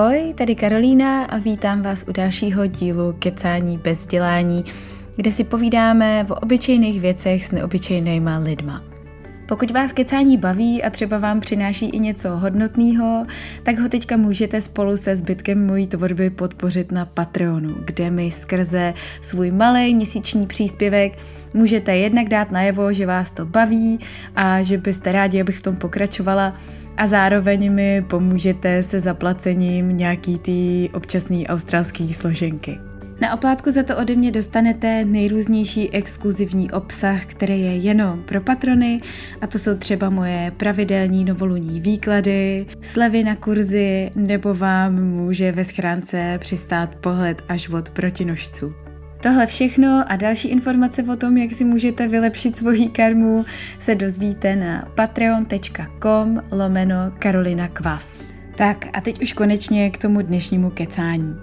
Ahoj, tady Karolína a vítám vás u dalšího dílu Kecání bez vzdělání, kde si povídáme o obyčejných věcech s neobyčejnýma lidma. Pokud vás kecání baví a třeba vám přináší i něco hodnotného, tak ho teďka můžete spolu se zbytkem mojí tvorby podpořit na Patreonu, kde mi skrze svůj malý měsíční příspěvek můžete jednak dát najevo, že vás to baví a že byste rádi, abych v tom pokračovala a zároveň mi pomůžete se zaplacením nějaký ty občasný australský složenky. Na oplátku za to ode mě dostanete nejrůznější exkluzivní obsah, který je jenom pro patrony a to jsou třeba moje pravidelní novoluní výklady, slevy na kurzy nebo vám může ve schránce přistát pohled až od protinožců. Tohle všechno a další informace o tom, jak si můžete vylepšit svoji karmu, se dozvíte na patreon.com lomeno Karolina Kvas. Tak a teď už konečně k tomu dnešnímu kecání.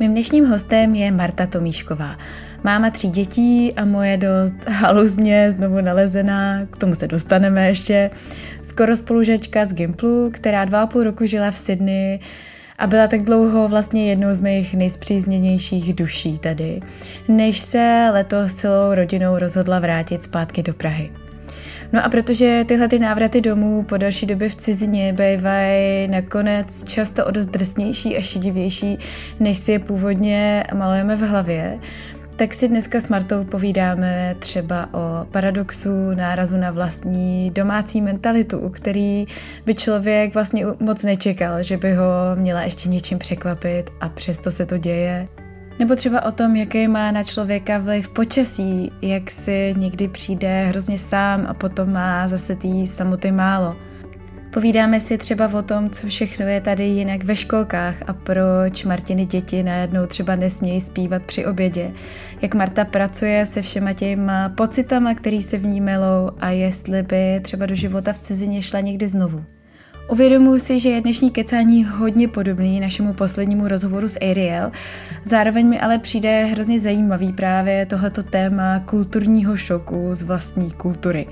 Mým dnešním hostem je Marta Tomíšková. Máma tří dětí a moje dost haluzně znovu nalezená, k tomu se dostaneme ještě, skoro spolužačka z Gimplu, která dva a půl roku žila v Sydney a byla tak dlouho vlastně jednou z mých nejspřízněnějších duší tady, než se letos celou rodinou rozhodla vrátit zpátky do Prahy. No a protože tyhle ty návraty domů po další době v cizině bývají nakonec často o dost drsnější a šedivější, než si je původně malujeme v hlavě, tak si dneska s Martou povídáme třeba o paradoxu nárazu na vlastní domácí mentalitu, u který by člověk vlastně moc nečekal, že by ho měla ještě něčím překvapit a přesto se to děje. Nebo třeba o tom, jaký má na člověka vliv počasí, jak si někdy přijde hrozně sám a potom má zase tý samoty málo. Povídáme si třeba o tom, co všechno je tady jinak ve školkách a proč Martiny děti najednou třeba nesmějí zpívat při obědě, jak Marta pracuje se všema těma pocitama, který se v ní melou a jestli by třeba do života v cizině šla někdy znovu. Uvědomuji si, že je dnešní kecání hodně podobný našemu poslednímu rozhovoru s Ariel, zároveň mi ale přijde hrozně zajímavý právě tohleto téma kulturního šoku z vlastní kultury.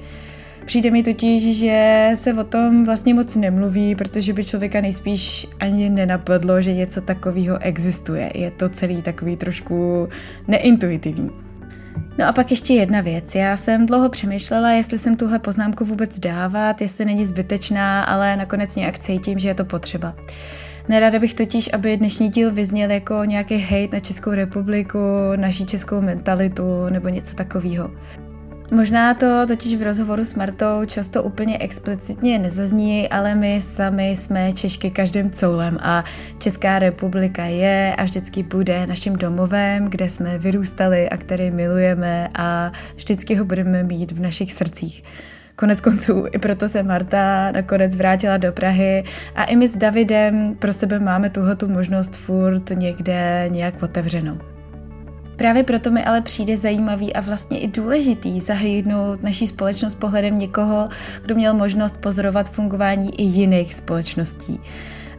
Přijde mi totiž, že se o tom vlastně moc nemluví, protože by člověka nejspíš ani nenapadlo, že něco takového existuje. Je to celý takový trošku neintuitivní. No a pak ještě jedna věc. Já jsem dlouho přemýšlela, jestli jsem tuhle poznámku vůbec dávat, jestli není zbytečná, ale nakonec nějak cítím, že je to potřeba. Nerada bych totiž, aby dnešní díl vyzněl jako nějaký hate na Českou republiku, naší českou mentalitu nebo něco takového. Možná to totiž v rozhovoru s Martou často úplně explicitně nezazní, ale my sami jsme Češky každým coulem a Česká republika je a vždycky bude naším domovem, kde jsme vyrůstali a který milujeme a vždycky ho budeme mít v našich srdcích. Konec konců i proto se Marta nakonec vrátila do Prahy a i my s Davidem pro sebe máme tuhle tu možnost furt někde nějak otevřenou. Právě proto mi ale přijde zajímavý a vlastně i důležitý zahlídnout naší společnost pohledem někoho, kdo měl možnost pozorovat fungování i jiných společností.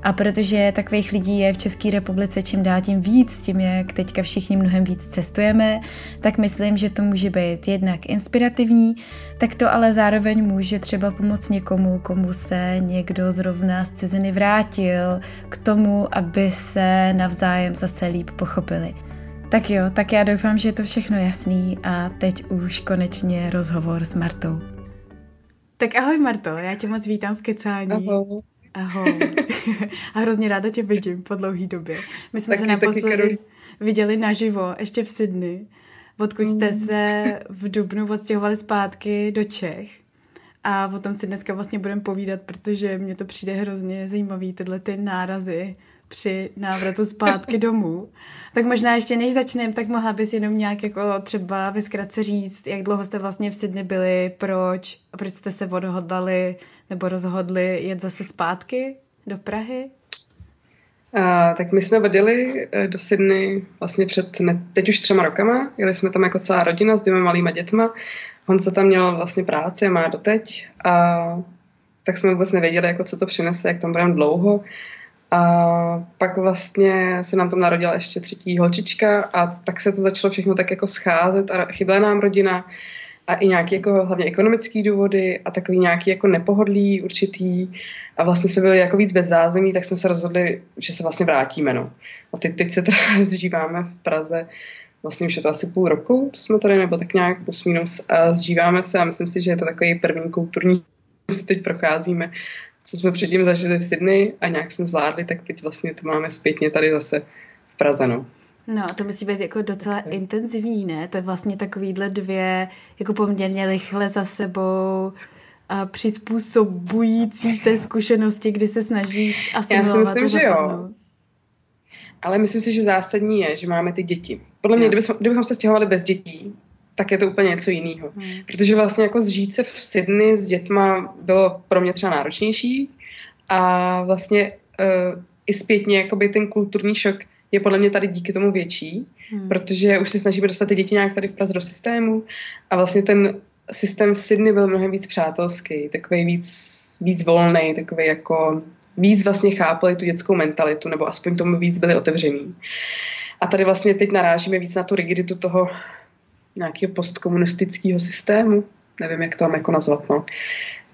A protože takových lidí je v České republice čím dál tím víc, tím, jak teďka všichni mnohem víc cestujeme, tak myslím, že to může být jednak inspirativní, tak to ale zároveň může třeba pomoct někomu, komu se někdo zrovna z ciziny vrátil, k tomu, aby se navzájem zase líp pochopili. Tak jo, tak já doufám, že je to všechno jasný a teď už konečně rozhovor s Martou. Tak ahoj Marto, já tě moc vítám v kecání. Ahoj. Ahoj. a hrozně ráda tě vidím po dlouhé době. My jsme taky, se naposledy viděli naživo, ještě v Sydney, odkud jste mm. se v Dubnu odstěhovali zpátky do Čech. A o tom si dneska vlastně budeme povídat, protože mně to přijde hrozně zajímavý, tyhle ty nárazy při návratu zpátky domů. Tak možná ještě než začneme, tak mohla bys jenom nějak jako třeba ve říct, jak dlouho jste vlastně v Sydney byli, proč, proč jste se odhodlali nebo rozhodli jet zase zpátky do Prahy? A, tak my jsme odjeli eh, do Sydney vlastně před ne, teď už třema rokama. Jeli jsme tam jako celá rodina s dvěma malýma dětma. se tam měl vlastně práci a má doteď. A tak jsme vůbec nevěděli, jako co to přinese, jak tam budeme dlouho. A pak vlastně se nám tam narodila ještě třetí holčička a tak se to začalo všechno tak jako scházet a chyběla nám rodina. a i nějaké jako hlavně ekonomické důvody a takový nějaký jako nepohodlí určitý a vlastně jsme byli jako víc bez zázemí, tak jsme se rozhodli, že se vlastně vrátíme. No. A teď, teď se teda zžíváme v Praze vlastně už je to asi půl roku, co jsme tady, nebo tak nějak plus minus a zžíváme se a myslím si, že je to takový první kulturní, co teď procházíme, co jsme předtím zažili v Sydney a nějak jsme zvládli, tak teď vlastně to máme zpětně tady zase v Praze, no. No, to musí být jako docela okay. intenzivní, ne? To je vlastně takovýhle dvě, jako poměrně rychle za sebou a přizpůsobující se zkušenosti, kdy se snažíš asimilovat Já si myslím, že jo. Ale myslím si, že zásadní je, že máme ty děti. Podle mě, kdybychom, kdybychom se stěhovali bez dětí, tak je to úplně něco jiného. Hmm. Protože vlastně jako zžít se v Sydney s dětma bylo pro mě třeba náročnější a vlastně uh, i zpětně jakoby ten kulturní šok je podle mě tady díky tomu větší, hmm. protože už se snažíme dostat ty děti nějak tady v Praze do systému a vlastně ten systém v Sydney byl mnohem víc přátelský, takový víc, víc volný, takový jako víc vlastně chápali tu dětskou mentalitu, nebo aspoň tomu víc byli otevření. A tady vlastně teď narážíme víc na tu rigiditu toho nějakého postkomunistického systému, nevím, jak to mám jako nazvat, no.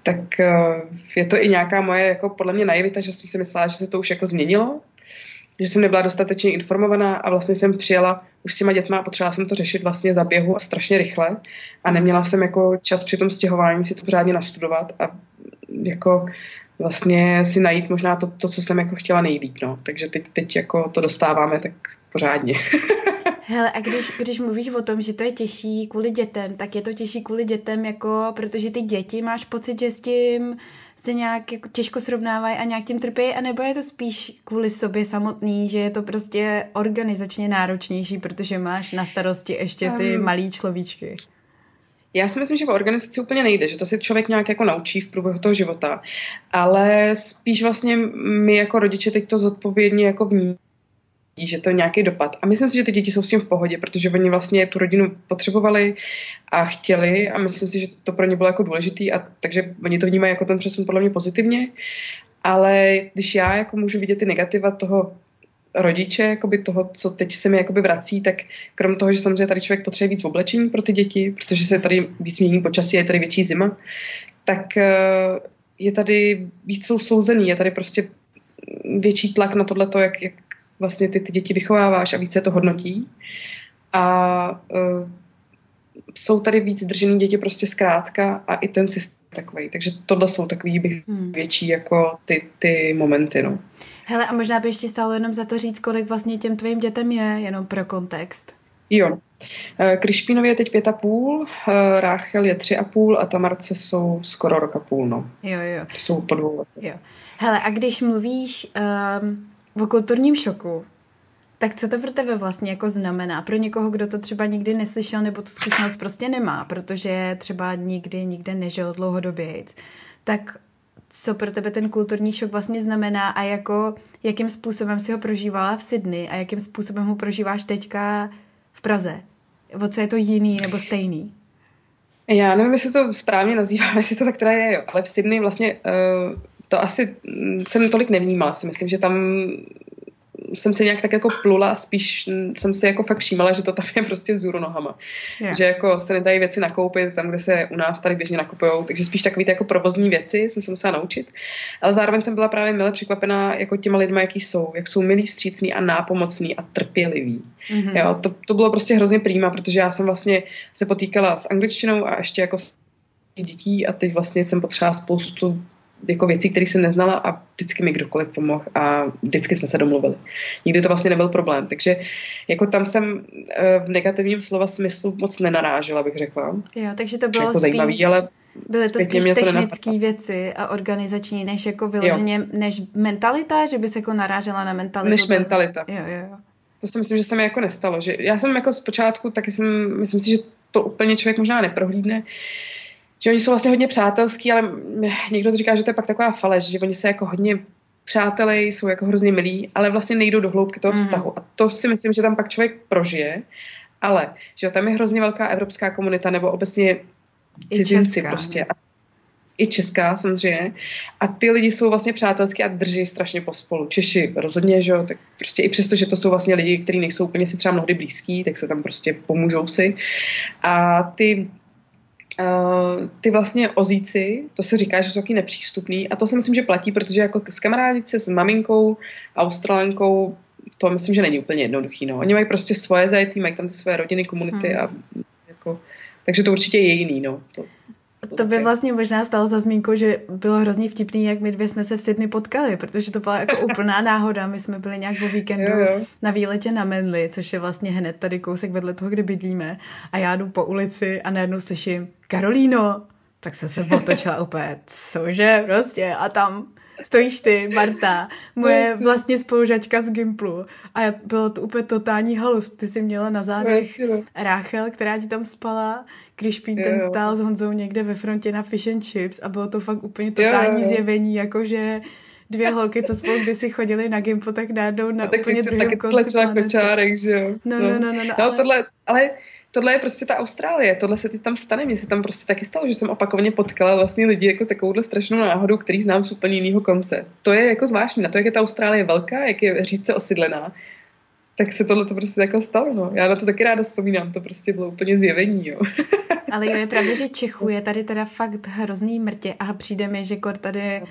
Tak eh, je to i nějaká moje, jako podle mě naivita, že jsem si myslela, že se to už jako změnilo, že jsem nebyla dostatečně informovaná a vlastně jsem přijela už s těma dětma a potřebovala jsem to řešit vlastně za běhu a strašně rychle a neměla jsem jako čas při tom stěhování si to pořádně nastudovat a jako vlastně si najít možná to, to co jsem jako chtěla nejlíp, no. Takže teď, teď jako to dostáváme tak pořádně. Hele, a když, když mluvíš o tom, že to je těžší kvůli dětem, tak je to těžší kvůli dětem, jako, protože ty děti máš pocit, že s tím se nějak jako těžko srovnávají a nějak tím trpí, anebo je to spíš kvůli sobě samotný, že je to prostě organizačně náročnější, protože máš na starosti ještě ty um, malý človíčky. Já si myslím, že o organizaci úplně nejde, že to si člověk nějak jako naučí v průběhu toho života, ale spíš vlastně my jako rodiče teď to zodpovědně jako vní že to je nějaký dopad. A myslím si, že ty děti jsou s tím v pohodě, protože oni vlastně tu rodinu potřebovali a chtěli a myslím si, že to pro ně bylo jako důležitý a takže oni to vnímají jako ten přesun podle mě pozitivně. Ale když já jako můžu vidět ty negativa toho rodiče, jakoby toho, co teď se mi jakoby vrací, tak krom toho, že samozřejmě tady člověk potřebuje víc oblečení pro ty děti, protože se tady víc mění počasí, je tady větší zima, tak eh, je tady víc souzený, je tady prostě větší tlak na tohleto, jak, jak vlastně ty, ty děti vychováváš a více to hodnotí. A uh, jsou tady víc držený děti prostě zkrátka a i ten systém takový. Takže tohle jsou takový bych hmm. větší jako ty, ty momenty. No. Hele, a možná by ještě stálo jenom za to říct, kolik vlastně těm tvým dětem je, jenom pro kontext. Jo. Eh, Krišpínovi je teď pět a půl, eh, Ráchel je tři a půl a Tamarce jsou skoro rok a půl, no. Jo, jo. Jsou po dvou letech. Jo. Hele, a když mluvíš um, o kulturním šoku, tak co to pro tebe vlastně jako znamená? Pro někoho, kdo to třeba nikdy neslyšel nebo tu zkušenost prostě nemá, protože třeba nikdy nikde nežil dlouhodobě, tak co pro tebe ten kulturní šok vlastně znamená a jako jakým způsobem si ho prožívala v Sydney a jakým způsobem ho prožíváš teďka v Praze? O co je to jiný nebo stejný? Já nevím, jestli to správně nazývám, jestli to tak teda je, jo. ale v Sydney vlastně uh, to asi jsem tolik nevnímala. Si myslím, že tam jsem se nějak tak jako plula a spíš jsem si jako fakt všímala, že to tam je prostě vzůru nohama. Yeah. Že jako se nedají věci nakoupit tam, kde se u nás tady běžně nakupujou, takže spíš takové jako provozní věci jsem se musela naučit. Ale zároveň jsem byla právě mile překvapená jako těma lidma, jaký jsou, jak jsou milí, střícní a nápomocní a trpěliví. Mm-hmm. Jo, to, to bylo prostě hrozně přímá, protože já jsem vlastně se potýkala s angličtinou a ještě jako dětí a teď vlastně jsem potřebovala spoustu jako věcí, které jsem neznala a vždycky mi kdokoliv pomohl a vždycky jsme se domluvili. Nikdy to vlastně nebyl problém. Takže jako tam jsem eh, v negativním slova smyslu moc nenarážela, bych řekla. Jo, takže to bylo jako spíš... zajímavý, ale Byly to spíš technické věci a organizační, než jako vyloženě, jo. než mentalita, že by se jako narážela na mentalitu. Než mentalita. Jo, jo, jo. To si myslím, že se mi jako nestalo. Že já jsem jako zpočátku, taky jsem, myslím si, že to úplně člověk možná neprohlídne, že oni jsou vlastně hodně přátelský, ale někdo to říká, že to je pak taková faleš, že oni se jako hodně přátelé, jsou jako hrozně milí, ale vlastně nejdou do hloubky toho mm. vztahu. A to si myslím, že tam pak člověk prožije, ale že tam je hrozně velká evropská komunita, nebo obecně cizinci prostě. A i česká samozřejmě. A ty lidi jsou vlastně přátelský a drží strašně pospolu. Češi rozhodně, že jo, tak prostě i přesto, že to jsou vlastně lidi, kteří nejsou úplně si třeba mnohdy blízký, tak se tam prostě pomůžou si. A ty Uh, ty vlastně ozíci, to se říká, že jsou taky nepřístupný a to si myslím, že platí, protože jako s kamarádice s maminkou, australenkou, to myslím, že není úplně jednoduchý. No. Oni mají prostě svoje zajetí, mají tam ty své rodiny, komunity hmm. a jako, takže to určitě je jiný. No. To, to by vlastně možná stalo za zmínku, že bylo hrozně vtipný, jak my dvě jsme se v Sydney potkali, protože to byla jako úplná náhoda. My jsme byli nějak po víkendu jo, jo. na výletě na Menly, což je vlastně hned tady kousek vedle toho, kde bydlíme. A já jdu po ulici a najednou slyším Karolíno, tak se se otočila úplně, cože prostě, a tam stojíš ty, Marta, moje vlastně spolužačka z Gimplu a bylo to úplně totální halus. Ty jsi měla na zádech Ráchel, která ti tam spala, Krišpín ten stál s Honzou někde ve frontě na fish and chips a bylo to fakt úplně totální jo, jo. zjevení, jakože dvě holky, co spolu kdysi chodili na Gimplu, tak najednou na no, úplně druhém konci planety. kočárek, že jo. No, no, no, no, no, no ale... tohle, ale tohle je prostě ta Austrálie, tohle se ti tam stane, mně se tam prostě taky stalo, že jsem opakovaně potkala vlastně lidi jako takovouhle strašnou náhodu, který znám z úplně jiného konce. To je jako zvláštní, na to, jak je ta Austrálie velká, jak je řídce osídlená, tak se tohle to prostě takhle stalo, no. Já na to taky ráda vzpomínám, to prostě bylo úplně zjevení, jo. Ale jo, je pravda, že Čechu je tady teda fakt hrozný mrtě a přijde mi, že kor tady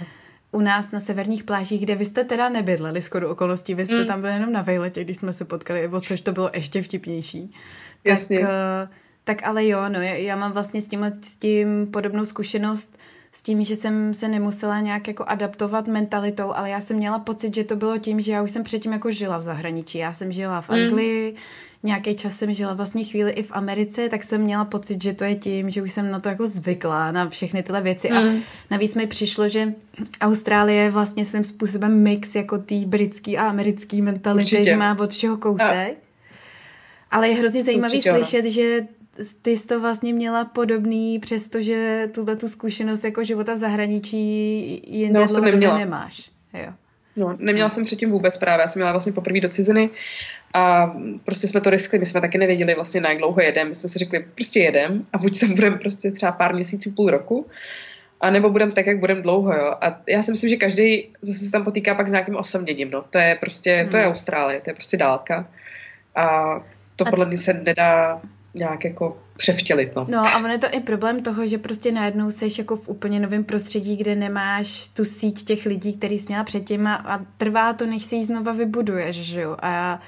u nás na severních plážích, kde vy jste teda nebydleli skoru okolností, vy jste mm. tam byli jenom na vejletě, když jsme se potkali, o což to bylo ještě vtipnější. Jasně. Tak, eh, tak ale jo, no, já, já mám vlastně s tím, s tím podobnou zkušenost, s tím, že jsem se nemusela nějak jako adaptovat mentalitou, ale já jsem měla pocit, že to bylo tím, že já už jsem předtím jako žila v zahraničí. Já jsem žila v mm. Anglii, mm. nějaký čas jsem žila vlastně chvíli i v Americe, tak jsem měla pocit, že to je tím, že už jsem na to jako zvykla, na všechny tyhle věci. Mm. A navíc mi přišlo, že Austrálie je vlastně svým způsobem mix jako té britský a americký mentality, Určitě. že má od všeho kousek. A. Ale je hrozně zajímavý Určitě, slyšet, že ty jsi to vlastně měla podobný, přestože tuhle tu zkušenost jako života v zahraničí jinde no, jsem neměla. nemáš. Jo. No, neměla jsem předtím vůbec právě. Já jsem měla vlastně poprvé do ciziny a prostě jsme to riskli. My jsme taky nevěděli vlastně, na jak dlouho jedem. My jsme si řekli, prostě jedem a buď tam budeme prostě třeba pár měsíců, půl roku, a nebo budeme tak, jak budeme dlouho, jo. A já si myslím, že každý zase se tam potýká pak s nějakým osaměním, no. To je prostě, hmm. to je hmm. Austrálie, to je prostě dálka. A to podle mě se nedá nějak jako převtělit. No. no a ono je to i problém toho, že prostě najednou jsi jako v úplně novém prostředí, kde nemáš tu síť těch lidí, který jsi měla předtím a, a trvá to, než si ji znova vybuduješ, že jo. A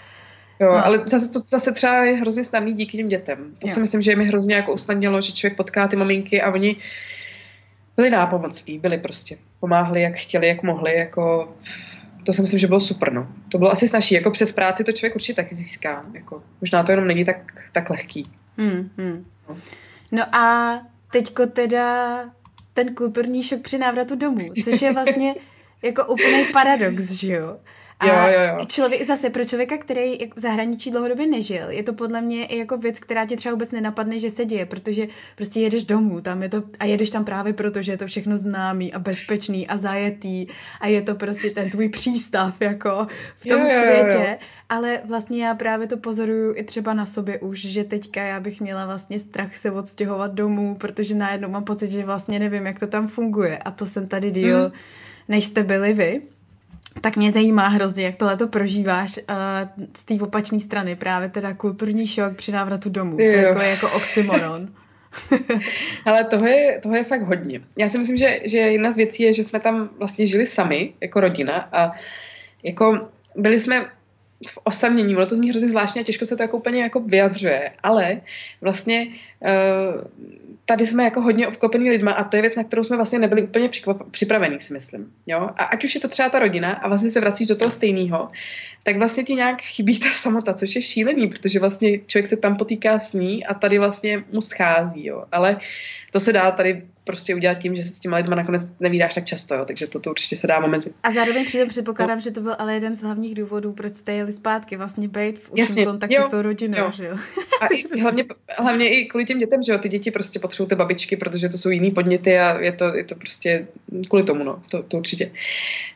Jo, no. ale zase to zase třeba je hrozně snadný díky těm dětem. To jo. si myslím, že mi hrozně jako usnadnilo, že člověk potká ty maminky a oni byli nápomocní, byli prostě. Pomáhli, jak chtěli, jak mohli, jako to si myslím, že bylo super, no. To bylo asi snažší, jako přes práci to člověk určitě taky získá, jako možná to jenom není tak, tak lehký. Hmm, hmm. No. no a teďko teda ten kulturní šok při návratu domů, což je vlastně jako úplný paradox, že jo? A jo, jo, jo. Člověk, zase pro člověka, který v zahraničí dlouhodobě nežil, je to podle mě i jako věc, která tě třeba vůbec nenapadne, že se děje, protože prostě jedeš domů tam je to, a jedeš tam právě proto, že je to všechno známý a bezpečný a zajetý a je to prostě ten tvůj přístav jako v tom jo, jo, světě. Jo, jo. Ale vlastně já právě to pozoruju i třeba na sobě už, že teďka já bych měla vlastně strach se odstěhovat domů, protože najednou mám pocit, že vlastně nevím, jak to tam funguje a to jsem tady díl, mm. než jste byli vy. Tak mě zajímá hrozně, jak tohle to prožíváš uh, z té opačné strany, právě teda kulturní šok při návratu domů. Jo. To jako, jako oxymoron. Ale toho je, toho je fakt hodně. Já si myslím, že, že jedna z věcí je, že jsme tam vlastně žili sami, jako rodina a jako byli jsme v osamění, ono to zní hrozně zvláštně a těžko se to jako úplně jako vyjadřuje, ale vlastně uh, tady jsme jako hodně obklopení lidma a to je věc, na kterou jsme vlastně nebyli úplně připravení, si myslím. Jo? A ať už je to třeba ta rodina a vlastně se vracíš do toho stejného, tak vlastně ti nějak chybí ta samota, což je šílený, protože vlastně člověk se tam potýká s ní a tady vlastně mu schází. Jo? Ale to se dá tady prostě udělat tím, že se s těma lidma nakonec nevídáš tak často, jo, takže to, to určitě se dá omezit. A zároveň přitom předpokládám, no. že to byl ale jeden z hlavních důvodů, proč jste jeli zpátky, vlastně být v Jasně, kontaktu jo, s tou rodinou, jo. že jo? A i, hlavně, hlavně i kvůli těm dětem, že jo, ty děti prostě potřebují ty babičky, protože to jsou jiný podněty a je to, je to prostě kvůli tomu, no, to, to určitě.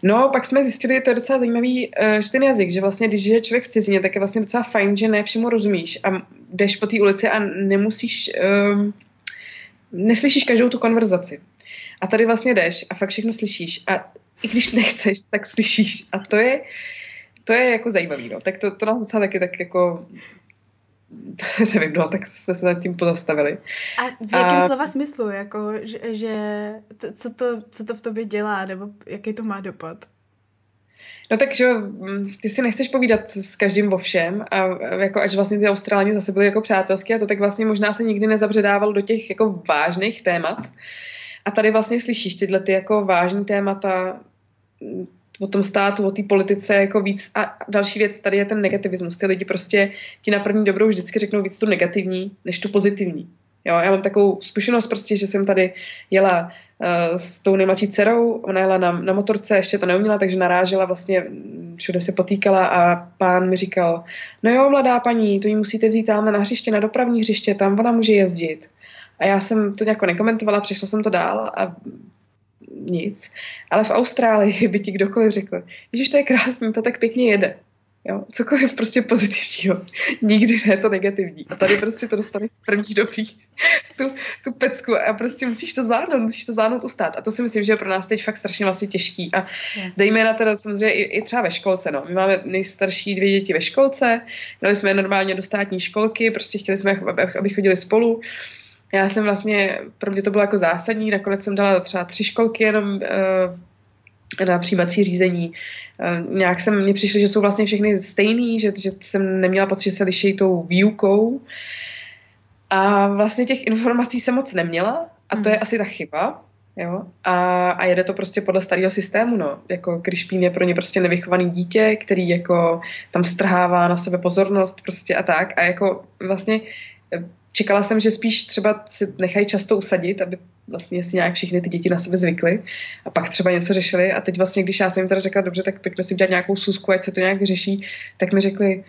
No, pak jsme zjistili, to je docela zajímavý, uh, že ten jazyk, že vlastně, když je člověk v cizině, tak je vlastně docela fajn, že ne všemu rozumíš a jdeš po té ulici a nemusíš um, neslyšíš každou tu konverzaci. A tady vlastně jdeš a fakt všechno slyšíš. A i když nechceš, tak slyšíš. A to je, to je jako zajímavý, no. Tak to, to nás docela taky tak jako nevím, no, tak jsme se nad tím pozastavili. A v jakém a... slova smyslu, jako, že, že to, co, to, co to v tobě dělá, nebo jaký to má dopad? No tak, že ty si nechceš povídat s každým o všem a jako až vlastně ty Austrálani zase byli jako přátelské a to tak vlastně možná se nikdy nezabředával do těch jako vážných témat. A tady vlastně slyšíš tyhle ty jako vážný témata o tom státu, o té politice jako víc. A další věc, tady je ten negativismus. Ty lidi prostě ti na první dobrou vždycky řeknou víc tu negativní, než tu pozitivní. Jo, já mám takovou zkušenost prostě, že jsem tady jela s tou nejmladší dcerou, ona jela na, na motorce, ještě to neuměla, takže narážela vlastně, všude se potýkala a pán mi říkal, no jo, mladá paní, to jí musíte vzít tam na hřiště, na dopravní hřiště, tam ona může jezdit. A já jsem to nějak nekomentovala, přišla jsem to dál a nic. Ale v Austrálii by ti kdokoliv řekl, že to je krásný, to tak pěkně jede. Jo, cokoliv prostě pozitivního. Nikdy ne to negativní. A tady prostě to dostaneš z první dobrý tu, tu pecku a prostě musíš to zvládnout, musíš to zvládnout ustát. A to si myslím, že je pro nás teď fakt strašně vlastně těžký. A yes. zejména teda samozřejmě i, i, třeba ve školce. No. My máme nejstarší dvě děti ve školce, dali jsme je normálně do státní školky, prostě chtěli jsme, aby, aby chodili spolu. Já jsem vlastně, pro mě to bylo jako zásadní, nakonec jsem dala třeba tři školky jenom uh, na přijímací řízení. Uh, nějak jsem, mně přišlo, že jsou vlastně všechny stejný, že, že jsem neměla pocit, že se liší tou výukou. A vlastně těch informací jsem moc neměla a to je hmm. asi ta chyba. Jo? A, a jede to prostě podle starého systému, no. Jako Krišpín je pro ně prostě nevychovaný dítě, který jako tam strhává na sebe pozornost prostě a tak. A jako vlastně čekala jsem, že spíš třeba si nechají často usadit, aby vlastně si nějak všichni ty děti na sebe zvykly a pak třeba něco řešili a teď vlastně, když já jsem jim teda řekla, dobře, tak pojďme si udělat nějakou sůzku, ať se to nějak vyřeší, tak mi řekli,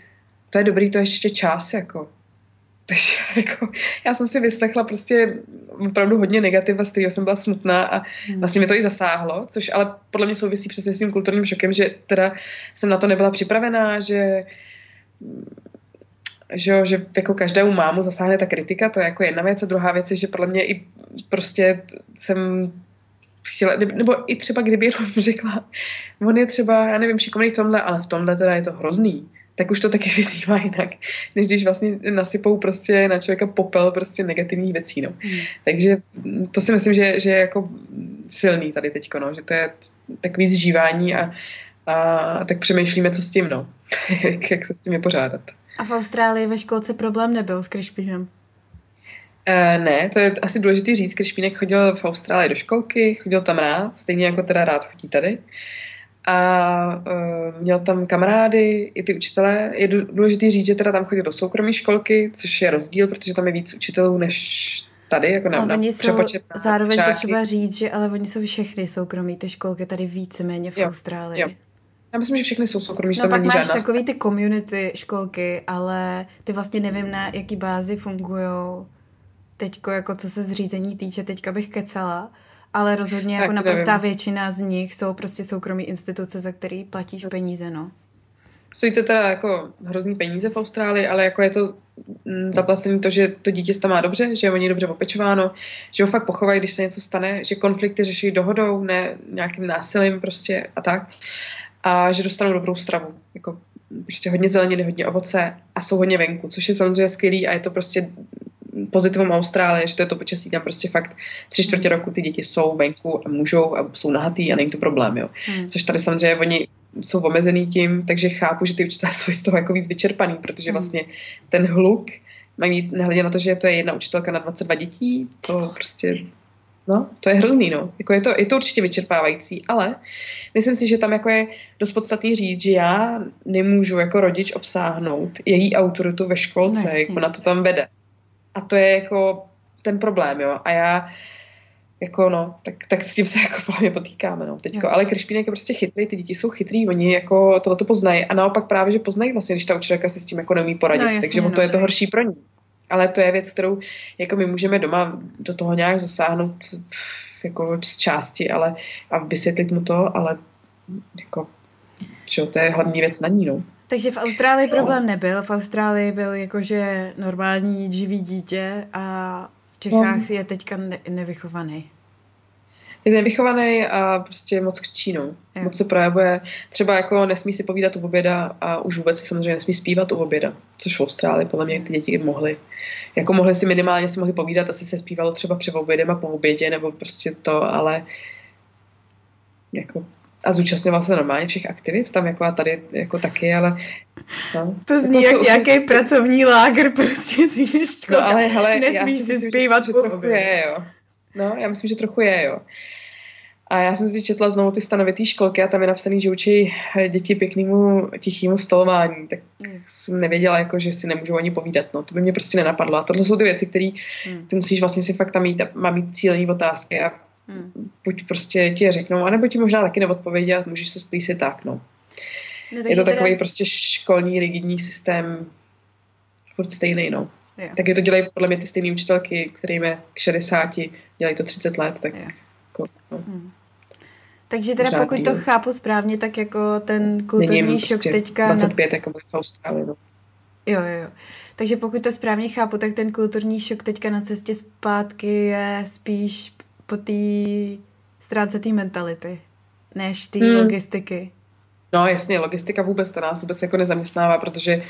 to je dobrý, to je ještě čas, jako. Takže jako, já jsem si vyslechla prostě opravdu hodně negativa, z kterého jsem byla smutná a hmm. vlastně mi to i zasáhlo, což ale podle mě souvisí přesně s tím kulturním šokem, že teda jsem na to nebyla připravená, že že, jo, že jako každému mámu zasáhne ta kritika, to je jako jedna věc. A druhá věc je, že podle mě i prostě jsem chtěla, nebo i třeba kdyby jenom řekla, on je třeba, já nevím, šikovný v tomhle, ale v tomhle teda je to hrozný, tak už to taky vyzývá jinak, než když vlastně nasypou prostě na člověka popel prostě negativních věcí, no. Hmm. Takže to si myslím, že, že je jako silný tady teďko, no, že to je takový zžívání a, a tak přemýšlíme, co s tím, no, jak, jak se s tím vypořádat. A v Austrálii ve školce problém nebyl s Krišpínem? Uh, ne, to je asi důležité říct. Krišpínek chodil v Austrálii do školky, chodil tam rád, stejně jako teda rád chodí tady. A uh, měl tam kamarády, i ty učitelé. Je důležité říct, že teda tam chodil do soukromé školky, což je rozdíl, protože tam je víc učitelů než tady, jako na, ale oni jsou, zároveň čáky. potřeba říct, že ale oni jsou všechny soukromí, ty školky tady víceméně v jo, Austrálii. Jo. Já myslím, že všechny jsou soukromí, no pak máš žádná takový ty community školky, ale ty vlastně nevím, na jaký bázi fungují teďko, jako co se zřízení týče, teďka bych kecala, ale rozhodně jako naprostá nevím. většina z nich jsou prostě soukromí instituce, za který platíš peníze, no. Stojí to teda jako hrozný peníze v Austrálii, ale jako je to mm, zaplacení to, že to dítě tam má dobře, že je o ní dobře opečováno, že ho fakt pochovají, když se něco stane, že konflikty řeší dohodou, ne nějakým násilím prostě a tak a že dostanou dobrou stravu. Jako prostě hodně zeleniny, hodně ovoce a jsou hodně venku, což je samozřejmě skvělý a je to prostě pozitivum Austrálie, že to je to počasí, tam prostě fakt tři čtvrtě roku ty děti jsou venku a můžou a jsou nahatý a není to problém, jo. Hmm. Což tady samozřejmě oni jsou omezený tím, takže chápu, že ty učitelé jsou z toho jako víc vyčerpaný, protože hmm. vlastně ten hluk mají nehledě na to, že to je jedna učitelka na 22 dětí, to prostě No, to je hrozný, no. Jako je, to, je to určitě vyčerpávající, ale myslím si, že tam jako je dost podstatný říct, že já nemůžu jako rodič obsáhnout její autoritu ve školce, no, jak ona to tam vede. A to je jako ten problém, jo. A já jako no, tak, tak s tím se jako právě potýkáme, no, teďko. Jo. Ale Krišpínek je prostě chytrý, ty děti jsou chytrý, oni jako tohle to poznají a naopak právě, že poznají vlastně, když ta učitelka se s tím jako neumí poradit, no, jasně, takže no, to je to horší pro ní ale to je věc, kterou jako my můžeme doma do toho nějak zasáhnout jako z části, ale a vysvětlit mu to, ale jako, že to je hlavní věc na ní, no. Takže v Austrálii problém nebyl, v Austrálii byl jakože normální živý dítě a v Čechách no. je teďka ne- nevychovaný. Je nevychovaný a prostě moc křičí, no. Moc se projevuje. Třeba jako nesmí si povídat u oběda a už vůbec samozřejmě nesmí zpívat u oběda, což v Austrálii podle mě ty děti mohly. Jako mohly si minimálně si mohly povídat, asi se zpívalo třeba před obědem a po obědě, nebo prostě to, ale jako a zúčastňoval se normálně všech aktivit, tam jako a tady jako taky, ale... No, to zní jako jak nějaký pracovní lágr, prostě si No ale hele, nesmíš si zpívat že, trochu je, jo. No, já myslím, že trochu je, jo. A já jsem si četla znovu ty stanovitý školky a tam je napsaný, že učí děti pěknému tichému stolování, tak mm. jsem nevěděla, jako, že si nemůžu ani povídat, no, to by mě prostě nenapadlo. A tohle jsou ty věci, které mm. ty musíš vlastně si fakt tam mít, má mít cílení otázky a Hmm. Buď prostě ti je řeknou, anebo ti možná taky neodpovědí a můžeš se splísit tak, no. no je to takový teda... prostě školní, rigidní systém, furt stejný, no. Jo. je to dělají podle mě ty stejné učitelky, kterým je k 60, dělají to 30 let, tak jako, no. hmm. Takže teda Možná pokud to chápu správně, tak jako ten kulturní Není šok prostě teďka... 25 na... jako v Austrálii, no. Jo, jo, jo. Takže pokud to správně chápu, tak ten kulturní šok teďka na cestě zpátky je spíš po té stránce té mentality, než té hmm. logistiky. No jasně, logistika vůbec to nás vůbec jako nezaměstnává, protože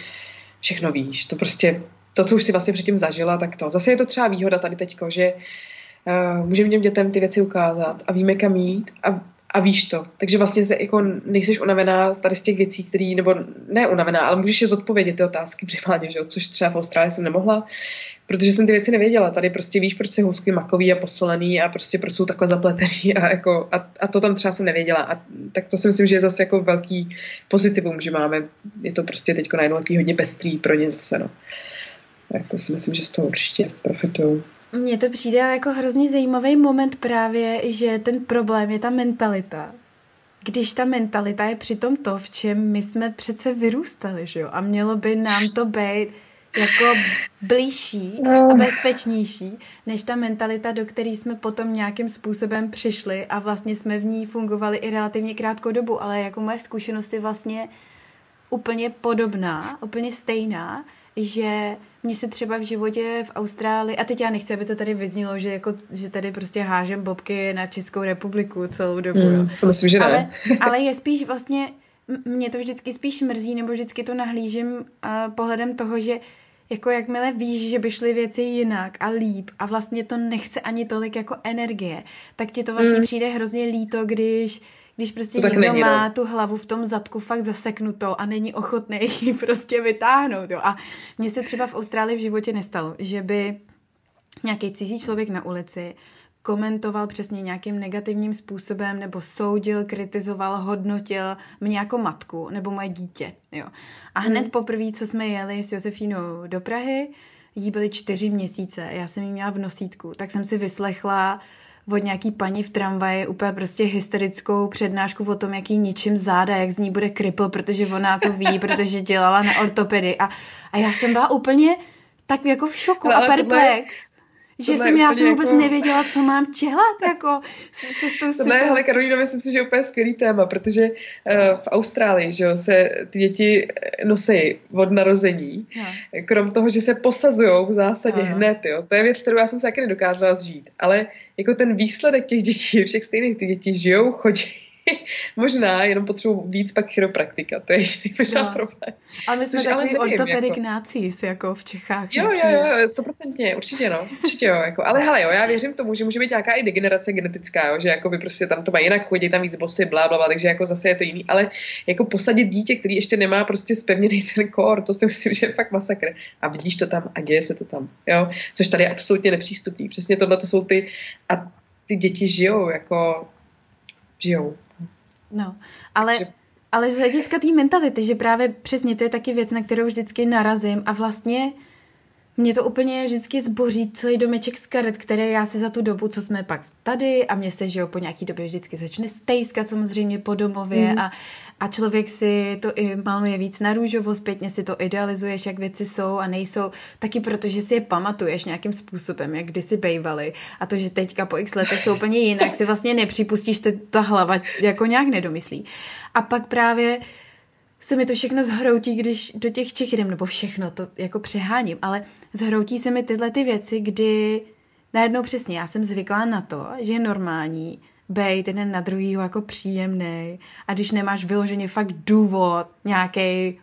všechno víš. To prostě, to, co už si vlastně předtím zažila, tak to. Zase je to třeba výhoda tady teďko, že uh, můžeme těm dětem ty věci ukázat a víme, kam jít a, a víš to. Takže vlastně se jako nejseš unavená tady z těch věcí, které, nebo ne unavená, ale můžeš je zodpovědět ty otázky primárně, že jo? což třeba v Austrálii jsem nemohla protože jsem ty věci nevěděla. Tady prostě víš, proč jsou housky makový a posolený a prostě proč jsou takhle zapletený a, jako, a, a to tam třeba jsem nevěděla. A tak to si myslím, že je zase jako velký pozitivum, že máme, je to prostě teď najednou hodně pestrý pro ně zase, no. Jako si myslím, že z toho určitě profitují. Mně to přijde jako hrozně zajímavý moment právě, že ten problém je ta mentalita. Když ta mentalita je přitom to, v čem my jsme přece vyrůstali, že jo? A mělo by nám to být jako blížší a no. bezpečnější, než ta mentalita, do které jsme potom nějakým způsobem přišli a vlastně jsme v ní fungovali i relativně krátkou dobu, ale jako moje zkušenost je vlastně úplně podobná, úplně stejná, že mě se třeba v životě v Austrálii, a teď já nechci, aby to tady vyznělo, že, jako, že tady prostě hážem bobky na Českou republiku celou dobu. Hmm, to myslím, že ne. Ale, ale je spíš vlastně, mě to vždycky spíš mrzí, nebo vždycky to nahlížím uh, pohledem toho, že jako jakmile víš, že by šly věci jinak a líp a vlastně to nechce ani tolik jako energie, tak ti to vlastně mm. přijde hrozně líto, když když prostě to někdo má no. tu hlavu v tom zadku fakt zaseknutou a není ochotný ji prostě vytáhnout. Jo. A mně se třeba v Austrálii v životě nestalo, že by nějaký cizí člověk na ulici komentoval přesně nějakým negativním způsobem nebo soudil, kritizoval, hodnotil mě jako matku nebo moje dítě. Jo. A hned hmm. poprvé, co jsme jeli s Josefínou do Prahy, jí byly čtyři měsíce, já jsem jí měla v nosítku, tak jsem si vyslechla od nějaký paní v tramvaji úplně prostě hysterickou přednášku o tom, jaký ničím záda, jak z ní bude kripl, protože ona to ví, protože dělala na ortopedy a, a já jsem byla úplně tak jako v šoku ale a perplex. Že jsem já jsem vůbec jako... nevěděla, co mám dělat, jako se, se s tou situací. hele, Karolina, myslím si, že je úplně skvělý téma, protože uh, v Austrálii, že jo, se ty děti nosí od narození, no. krom toho, že se posazují v zásadě no. hned, jo. To je věc, kterou já jsem se taky nedokázala zžít, ale jako ten výsledek těch dětí, všech stejných, ty děti žijou, chodí, možná, jenom potřebuji víc pak chiropraktika, to je možná no. problém. Ale my jsme Což takový ortopedik jako... nácís, jako v Čechách. Jo, jo, jo, stoprocentně, určitě no, určitě jo, jako, ale hele jo, já věřím tomu, že může být nějaká i degenerace genetická, jo, že jako by prostě tam to má jinak chodit, tam víc bosy, blá, blá, blá, takže jako zase je to jiný, ale jako posadit dítě, který ještě nemá prostě spevněný ten kor, to si myslím, že je fakt masakr. A vidíš to tam a děje se to tam, jo, což tady je absolutně nepřístupný. Přesně tohle to jsou ty, a ty děti žijou, jako žijou. No, ale, Takže... ale z hlediska té mentality, že právě přesně to je taky věc, na kterou vždycky narazím a vlastně mě to úplně vždycky zboří celý domeček z karet, které já si za tu dobu, co jsme pak tady a mě se, že jo, po nějaký době vždycky začne stejskat samozřejmě po domově mm. a, a člověk si to i maluje víc na růžovo, zpětně si to idealizuješ, jak věci jsou a nejsou, taky protože si je pamatuješ nějakým způsobem, jak kdysi bejvaly a to, že teďka po x letech jsou úplně jinak, si vlastně nepřipustíš, ta hlava jako nějak nedomyslí. A pak právě se mi to všechno zhroutí, když do těch Čech jdem, nebo všechno, to jako přeháním, ale zhroutí se mi tyhle ty věci, kdy najednou přesně já jsem zvyklá na to, že je normální bejt jeden na druhýho jako příjemný a když nemáš vyloženě fakt důvod nějaký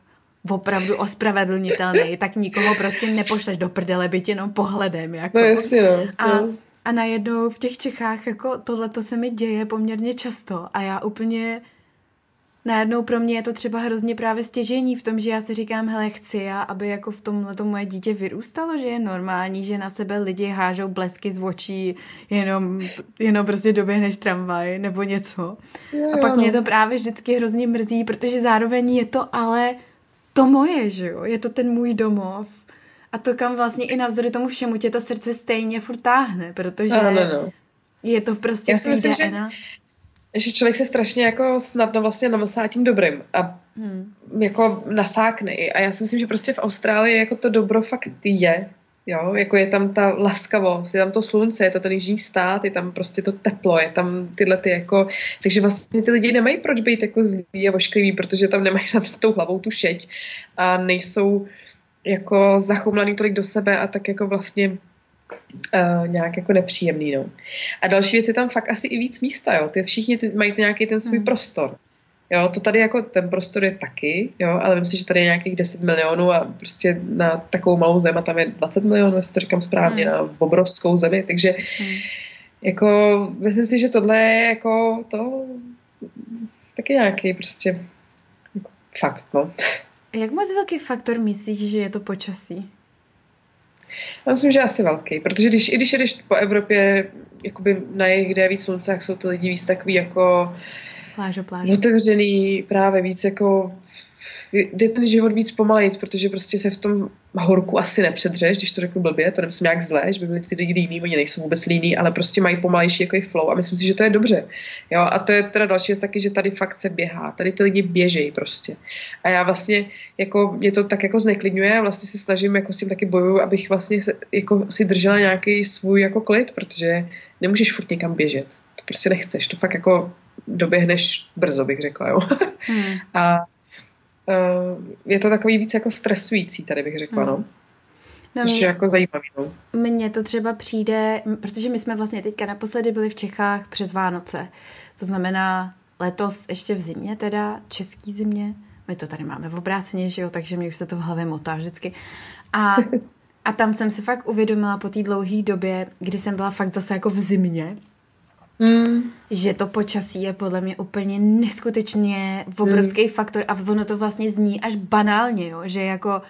opravdu ospravedlnitelný, tak nikoho prostě nepošleš do prdele, byť jenom pohledem. Jako. No jasně, no. A, a najednou v těch Čechách jako tohle se mi děje poměrně často a já úplně najednou pro mě je to třeba hrozně právě stěžení v tom, že já si říkám, hele, chci já, aby jako v tomhle to moje dítě vyrůstalo, že je normální, že na sebe lidi hážou blesky z očí, jenom, jenom prostě doběhneš tramvaj nebo něco. Jo, a pak jo. mě to právě vždycky hrozně mrzí, protože zároveň je to ale to moje, že jo, je to ten můj domov. A to, kam vlastně i navzdory tomu všemu tě to srdce stejně furt táhne, protože ano, no. je to prostě Já si myslím, že že člověk se strašně jako snadno vlastně namlsá tím dobrým a hmm. jako nasákne. A já si myslím, že prostě v Austrálii jako to dobro fakt je. Jo, jako je tam ta laskavost, je tam to slunce, je to ten jižní stát, je tam prostě to teplo, je tam tyhle ty jako, takže vlastně ty lidi nemají proč být jako zlí a oškliví, protože tam nemají nad tou hlavou tu šeť a nejsou jako zachumlaný tolik do sebe a tak jako vlastně uh, nějak jako nepříjemný. No. A další věc je tam fakt asi i víc místa, jo. Ty všichni ty, mají nějaký ten svůj hmm. prostor. Jo, to tady jako ten prostor je taky, jo, ale myslím si, že tady je nějakých 10 milionů a prostě na takovou malou zem a tam je 20 milionů, jestli to říkám správně, hmm. na obrovskou zemi, takže hmm. jako myslím si, že tohle je jako to taky nějaký prostě jako fakt, no. Jak moc velký faktor myslíš, že je to počasí? Já myslím, že asi velký, protože když, i když jedeš po Evropě jakoby na jejich, kde je víc slunce, jak jsou ty lidi víc takový jako pláže, pláže. otevřený, právě víc jako jde ten život víc pomalejc, protože prostě se v tom horku asi nepředřeš, když to řeknu blbě, to nemyslím nějak zlé, že by byli ty lidi líní, oni nejsou vůbec líní, ale prostě mají pomalejší jako flow a myslím si, že to je dobře. Jo, a to je teda další věc taky, že tady fakt se běhá, tady ty lidi běžejí prostě. A já vlastně, jako mě to tak jako zneklidňuje a vlastně se snažím, jako s tím taky bojuju, abych vlastně se, jako si držela nějaký svůj jako klid, protože nemůžeš furt někam běžet. To prostě nechceš, to fakt jako doběhneš brzo, bych řekla, jo. Hmm. A je to takový víc jako stresující, tady bych řekla, mm. no. No, Což je jako zajímavý. No. Mně to třeba přijde, protože my jsme vlastně teďka naposledy byli v Čechách přes Vánoce. To znamená letos ještě v zimě teda, český zimě. My to tady máme v obráceně, že jo, takže mi už se to v hlavě motá vždycky. A, a tam jsem si fakt uvědomila po té dlouhé době, kdy jsem byla fakt zase jako v zimě, Mm. Že to počasí je podle mě úplně neskutečně obrovský mm. faktor a ono to vlastně zní až banálně, jo? že jako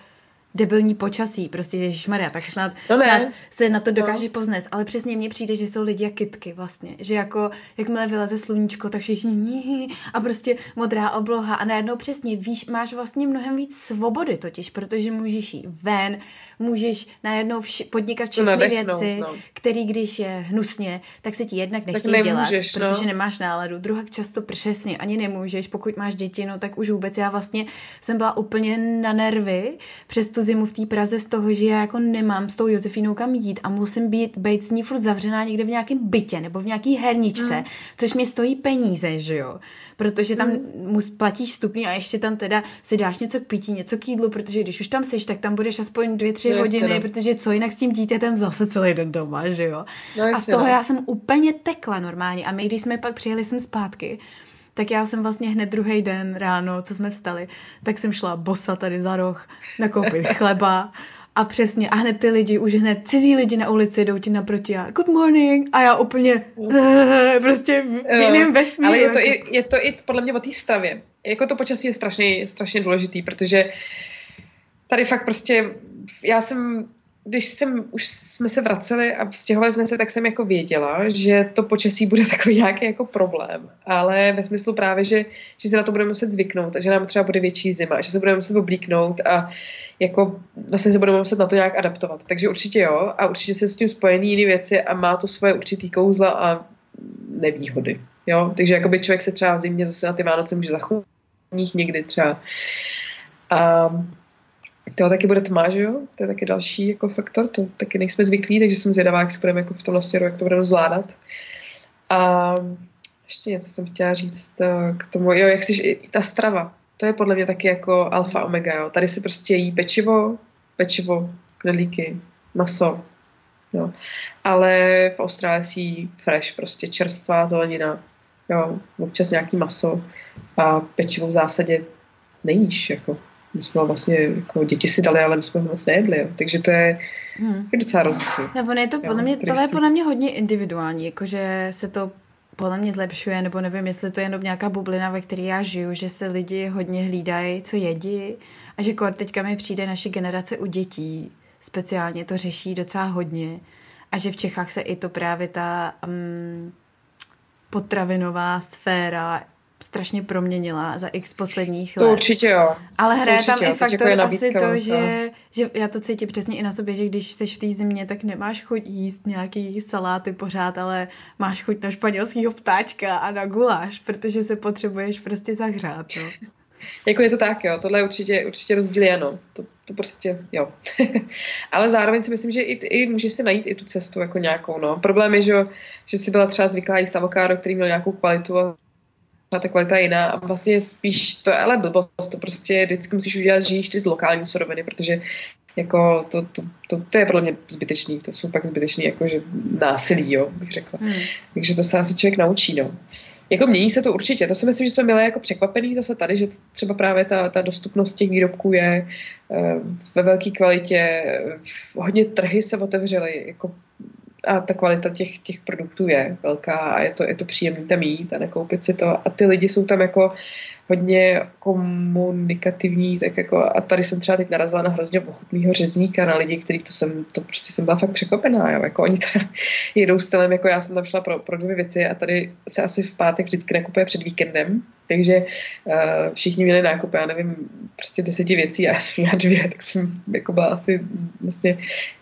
debilní počasí, prostě ježišmarja, tak snad, no snad se na to no. dokážeš no. ale přesně mně přijde, že jsou lidi jak kytky vlastně, že jako jakmile vyleze sluníčko, tak všichni ní, a prostě modrá obloha a najednou přesně víš, máš vlastně mnohem víc svobody totiž, protože můžeš jít ven, můžeš najednou vš- podnikat všechny věci, no. který když je hnusně, tak se ti jednak nechtějí dělat, no. protože nemáš náladu, druhá často přesně ani nemůžeš, pokud máš děti, no tak už vůbec já vlastně jsem byla úplně na nervy přes tu zimu v té Praze z toho, že já jako nemám s tou Josefínou kam jít a musím být, být s ní furt zavřená někde v nějakém bytě nebo v nějaký herničce, mm. což mě stojí peníze, že jo protože tam mm. mus, platíš stupní a ještě tam teda si dáš něco k pití, něco k jídlu, protože když už tam seš, tak tam budeš aspoň dvě, tři no, hodiny, no. protože co jinak s tím dítětem zase celý den doma, že jo. No, a z toho no. já jsem úplně tekla normálně a my, když jsme pak přijeli sem zpátky, tak já jsem vlastně hned druhý den ráno, co jsme vstali, tak jsem šla bosa tady za roh nakoupit chleba a přesně, a hned ty lidi, už hned cizí lidi na ulici jdou ti naproti a good morning a já úplně uh, prostě v jiném vesmíru. Ale je to, jako. i, je to i podle mě o té stavě. Jako to počasí je strašně, strašně důležitý, protože tady fakt prostě, já jsem když jsem, už jsme se vraceli a stěhovali jsme se, tak jsem jako věděla, že to počasí bude takový nějaký jako problém. Ale ve smyslu právě, že, že se na to budeme muset zvyknout a že nám třeba bude větší zima, že se budeme muset oblíknout a jako vlastně se budeme muset na to nějak adaptovat. Takže určitě jo a určitě se s tím spojený jiné věci a má to svoje určitý kouzla a nevýhody. Jo? Takže jakoby člověk se třeba v zimě zase na ty Vánoce může zachránit někdy třeba. A to taky bude tma, že jo? To je taky další jako faktor, to taky nejsme zvyklí, takže jsem zvědavá, jak se budeme jako v tom směru, jak to budeme zvládat. A ještě něco jsem chtěla říct eh, k tomu, jo, jak si, ta strava, to je podle mě taky jako alfa omega, jo. Tady si prostě jí pečivo, pečivo, knedlíky, maso, Jo. Ale v Austrálii si fresh, prostě čerstvá zelenina, jo, občas nějaký maso a pečivo v zásadě nejíš, jako. My jsme vlastně, jako děti si dali, ale my jsme moc nejedli, jo. takže to je, hmm. je docela rozdíl. Ne, to podle mě, tohle je podle mě hodně individuální, jakože se to podle mě zlepšuje, nebo nevím, jestli to je jenom nějaká bublina, ve které já žiju, že se lidi hodně hlídají, co jedí a že kor teďka mi přijde naše generace u dětí, speciálně to řeší docela hodně a že v Čechách se i to právě ta um, potravinová sféra strašně proměnila za x posledních let. To určitě jo. Ale hraje tam jo. i faktor jako asi to, no. že, že já to cítím přesně i na sobě, že když jsi v té zimě, tak nemáš chuť jíst nějaký saláty pořád, ale máš chuť na španělského ptáčka a na guláš, protože se potřebuješ prostě zahřát. No. Jako je to tak, jo, tohle je určitě, určitě rozdíl ano. To, to prostě, jo. Ale zároveň si myslím, že i, i můžeš si najít i tu cestu jako nějakou, no. Problém je, že, že jsi byla třeba zvyklá jíst avokádo, který měl nějakou kvalitu a ta kvalita jiná a vlastně spíš to je ale blbost, to prostě vždycky musíš udělat, že jíš ty z lokální suroviny, protože jako to, to, to, to, je pro mě zbytečný, to jsou pak zbytečný jako že násilí, jo, bych řekla. Hmm. Takže to se asi člověk naučí, no. Jako mění se to určitě. To si myslím, že jsme byli jako překvapený zase tady, že třeba právě ta, ta dostupnost těch výrobků je uh, ve velké kvalitě. Hodně trhy se otevřely. Jako a ta kvalita těch, těch produktů je velká a je to, je to příjemné tam jít a nekoupit si to. A ty lidi jsou tam jako hodně komunikativní, tak jako a tady jsem třeba teď narazila na hrozně ochutného řezníka, na lidi, který to jsem, to prostě jsem byla fakt překvapená, jo, jako oni teda jedou stylem, jako já jsem tam šla pro, pro dvě věci a tady se asi v pátek vždycky nakupuje před víkendem, takže uh, všichni měli nákup, já nevím, prostě deseti věcí a já jsem měla dvě, tak jsem jako byla asi vlastně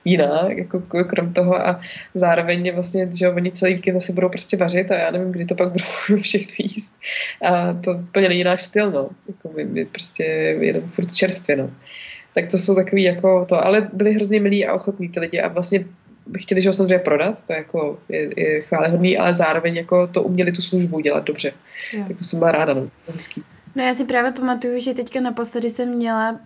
jiná, jako krom toho a zároveň vlastně, že oni celý víkend zase budou prostě vařit a já nevím, kdy to pak budou všechno jíst. A to úplně není náš styl, no. Jako my, my prostě jedeme furt čerstvě, no. Tak to jsou takový jako to, ale byli hrozně milí a ochotní ty lidi a vlastně chtěli, že ho samozřejmě prodat, to je jako je, je chválehodný, ale zároveň jako to uměli tu službu dělat dobře. Jo. Tak to jsem byla ráda, no. Hezký. No já si právě pamatuju, že teďka naposledy jsem měla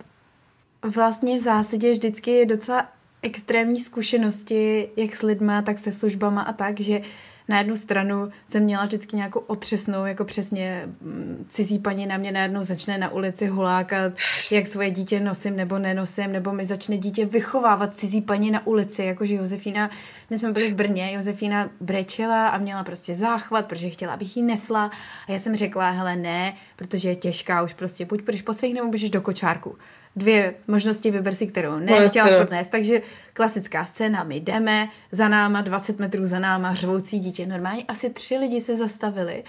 vlastně v zásadě vždycky docela extrémní zkušenosti, jak s lidma, tak se službama a tak, že na jednu stranu jsem měla vždycky nějakou otřesnou, jako přesně mm, cizí paní na mě najednou začne na ulici hulákat, jak svoje dítě nosím nebo nenosím, nebo mi začne dítě vychovávat cizí paní na ulici, jakože Josefína, my jsme byli v Brně, Josefína brečela a měla prostě záchvat, protože chtěla, abych ji nesla. A já jsem řekla, hele ne, protože je těžká už prostě, buď půjdeš po svých nebo běžeš do kočárku dvě možnosti, vyber si kterou nechtěla no, furt nést. Takže klasická scéna, my jdeme, za náma, 20 metrů za náma, řvoucí dítě. Normálně asi tři lidi se zastavili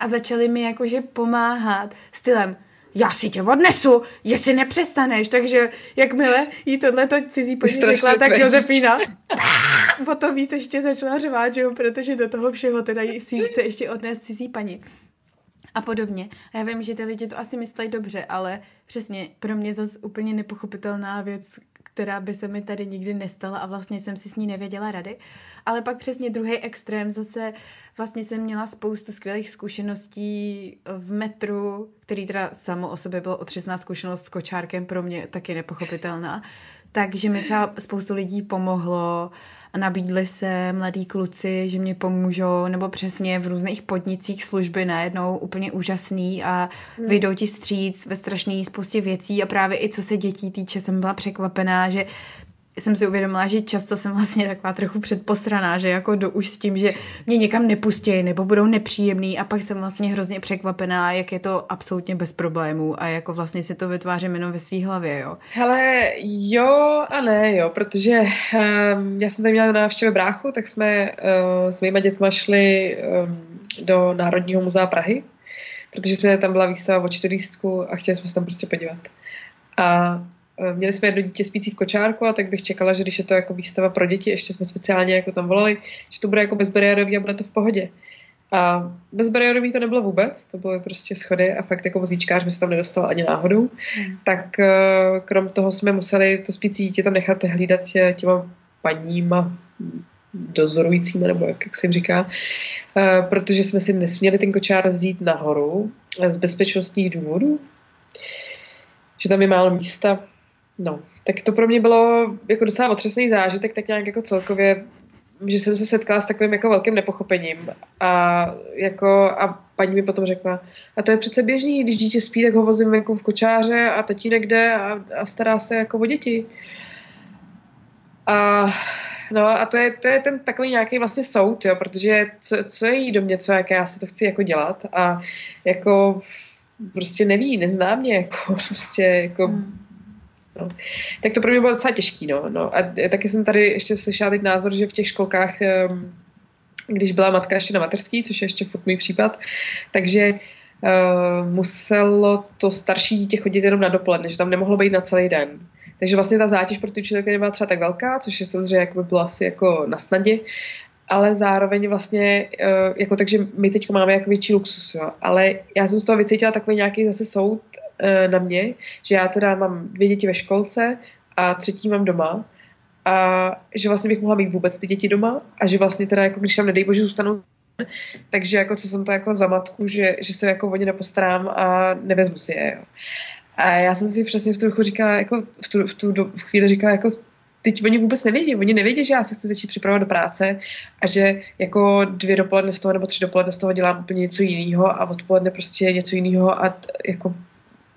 a začali mi jakože pomáhat stylem, já si tě odnesu, jestli nepřestaneš. Takže jakmile jí tohle cizí paní řekla, tak Josefína o to víc ještě začala řvát, že? protože do toho všeho teda si chce ještě odnést cizí paní a podobně. A já vím, že ty lidi to asi myslí dobře, ale přesně pro mě zase úplně nepochopitelná věc, která by se mi tady nikdy nestala a vlastně jsem si s ní nevěděla rady. Ale pak přesně druhý extrém, zase vlastně jsem měla spoustu skvělých zkušeností v metru, který teda samo o sobě bylo otřesná zkušenost s kočárkem pro mě taky nepochopitelná. Takže mi třeba spoustu lidí pomohlo, a nabídli se mladí kluci, že mě pomůžou, nebo přesně v různých podnicích služby najednou úplně úžasný a hmm. vyjdou ti vstříc ve strašné spoustě věcí a právě i co se dětí týče, jsem byla překvapená, že jsem si uvědomila, že často jsem vlastně taková trochu předposraná, že jako do už s tím, že mě někam nepustí nebo budou nepříjemný a pak jsem vlastně hrozně překvapená, jak je to absolutně bez problémů a jako vlastně si to vytvářím jenom ve své hlavě, jo. Hele, jo a ne, jo, protože um, já jsem tady měla návštěvu bráchu, tak jsme uh, s mýma dětma šli um, do Národního muzea Prahy, protože jsme tam byla výstava o čtyřlístku a chtěli jsme se tam prostě podívat. A měli jsme jedno dítě spící v kočárku a tak bych čekala, že když je to jako výstava pro děti, ještě jsme speciálně jako tam volali, že to bude jako bezbariérový a bude to v pohodě. A bezbariérový to nebylo vůbec, to byly prostě schody a fakt jako vozíčkář by se tam nedostal ani náhodou. Hmm. Tak eh, krom toho jsme museli to spící dítě tam nechat hlídat těma paníma dozorujícíma, nebo jak, jak se jim říká, uh, protože jsme si nesměli ten kočár vzít nahoru z bezpečnostních důvodů, že tam je málo místa No, tak to pro mě bylo jako docela otřesný zážitek, tak nějak jako celkově, že jsem se setkala s takovým jako velkým nepochopením a jako a paní mi potom řekla, a to je přece běžný, když dítě spí, tak ho vozím venku v kočáře a tatínek jde a, a stará se jako o děti. A No a to je, to je ten takový nějaký vlastně soud, jo, protože co, co je jí do mě, co, jak já si to chci jako dělat a jako prostě neví, nezná mě, jako prostě jako hmm. No. Tak to pro mě bylo docela těžký, no. no. A taky jsem tady ještě slyšela teď názor, že v těch školkách, když byla matka ještě na mateřský, což je ještě furt můj případ, takže uh, muselo to starší dítě chodit jenom na dopoledne, že tam nemohlo být na celý den. Takže vlastně ta zátěž pro ty učitelky nebyla třeba tak velká, což je samozřejmě jako by bylo asi jako na snadě, ale zároveň vlastně, uh, jako takže my teď máme jako větší luxus, jo. Ale já jsem z toho vycítila takový nějaký zase soud na mě, že já teda mám dvě děti ve školce a třetí mám doma a že vlastně bych mohla mít vůbec ty děti doma a že vlastně teda jako když tam nedej bože zůstanou takže jako co jsem to jako za matku, že, že se jako o ně nepostarám a nevezmu si je. Jo. A já jsem si přesně v tu říkala, jako v tu, v tu v chvíli říkala, jako teď oni vůbec nevědí. Oni nevědí, že já se chci začít připravovat do práce a že jako dvě dopoledne z toho nebo tři dopoledne z toho dělám úplně něco jiného a odpoledne prostě něco jiného a t, jako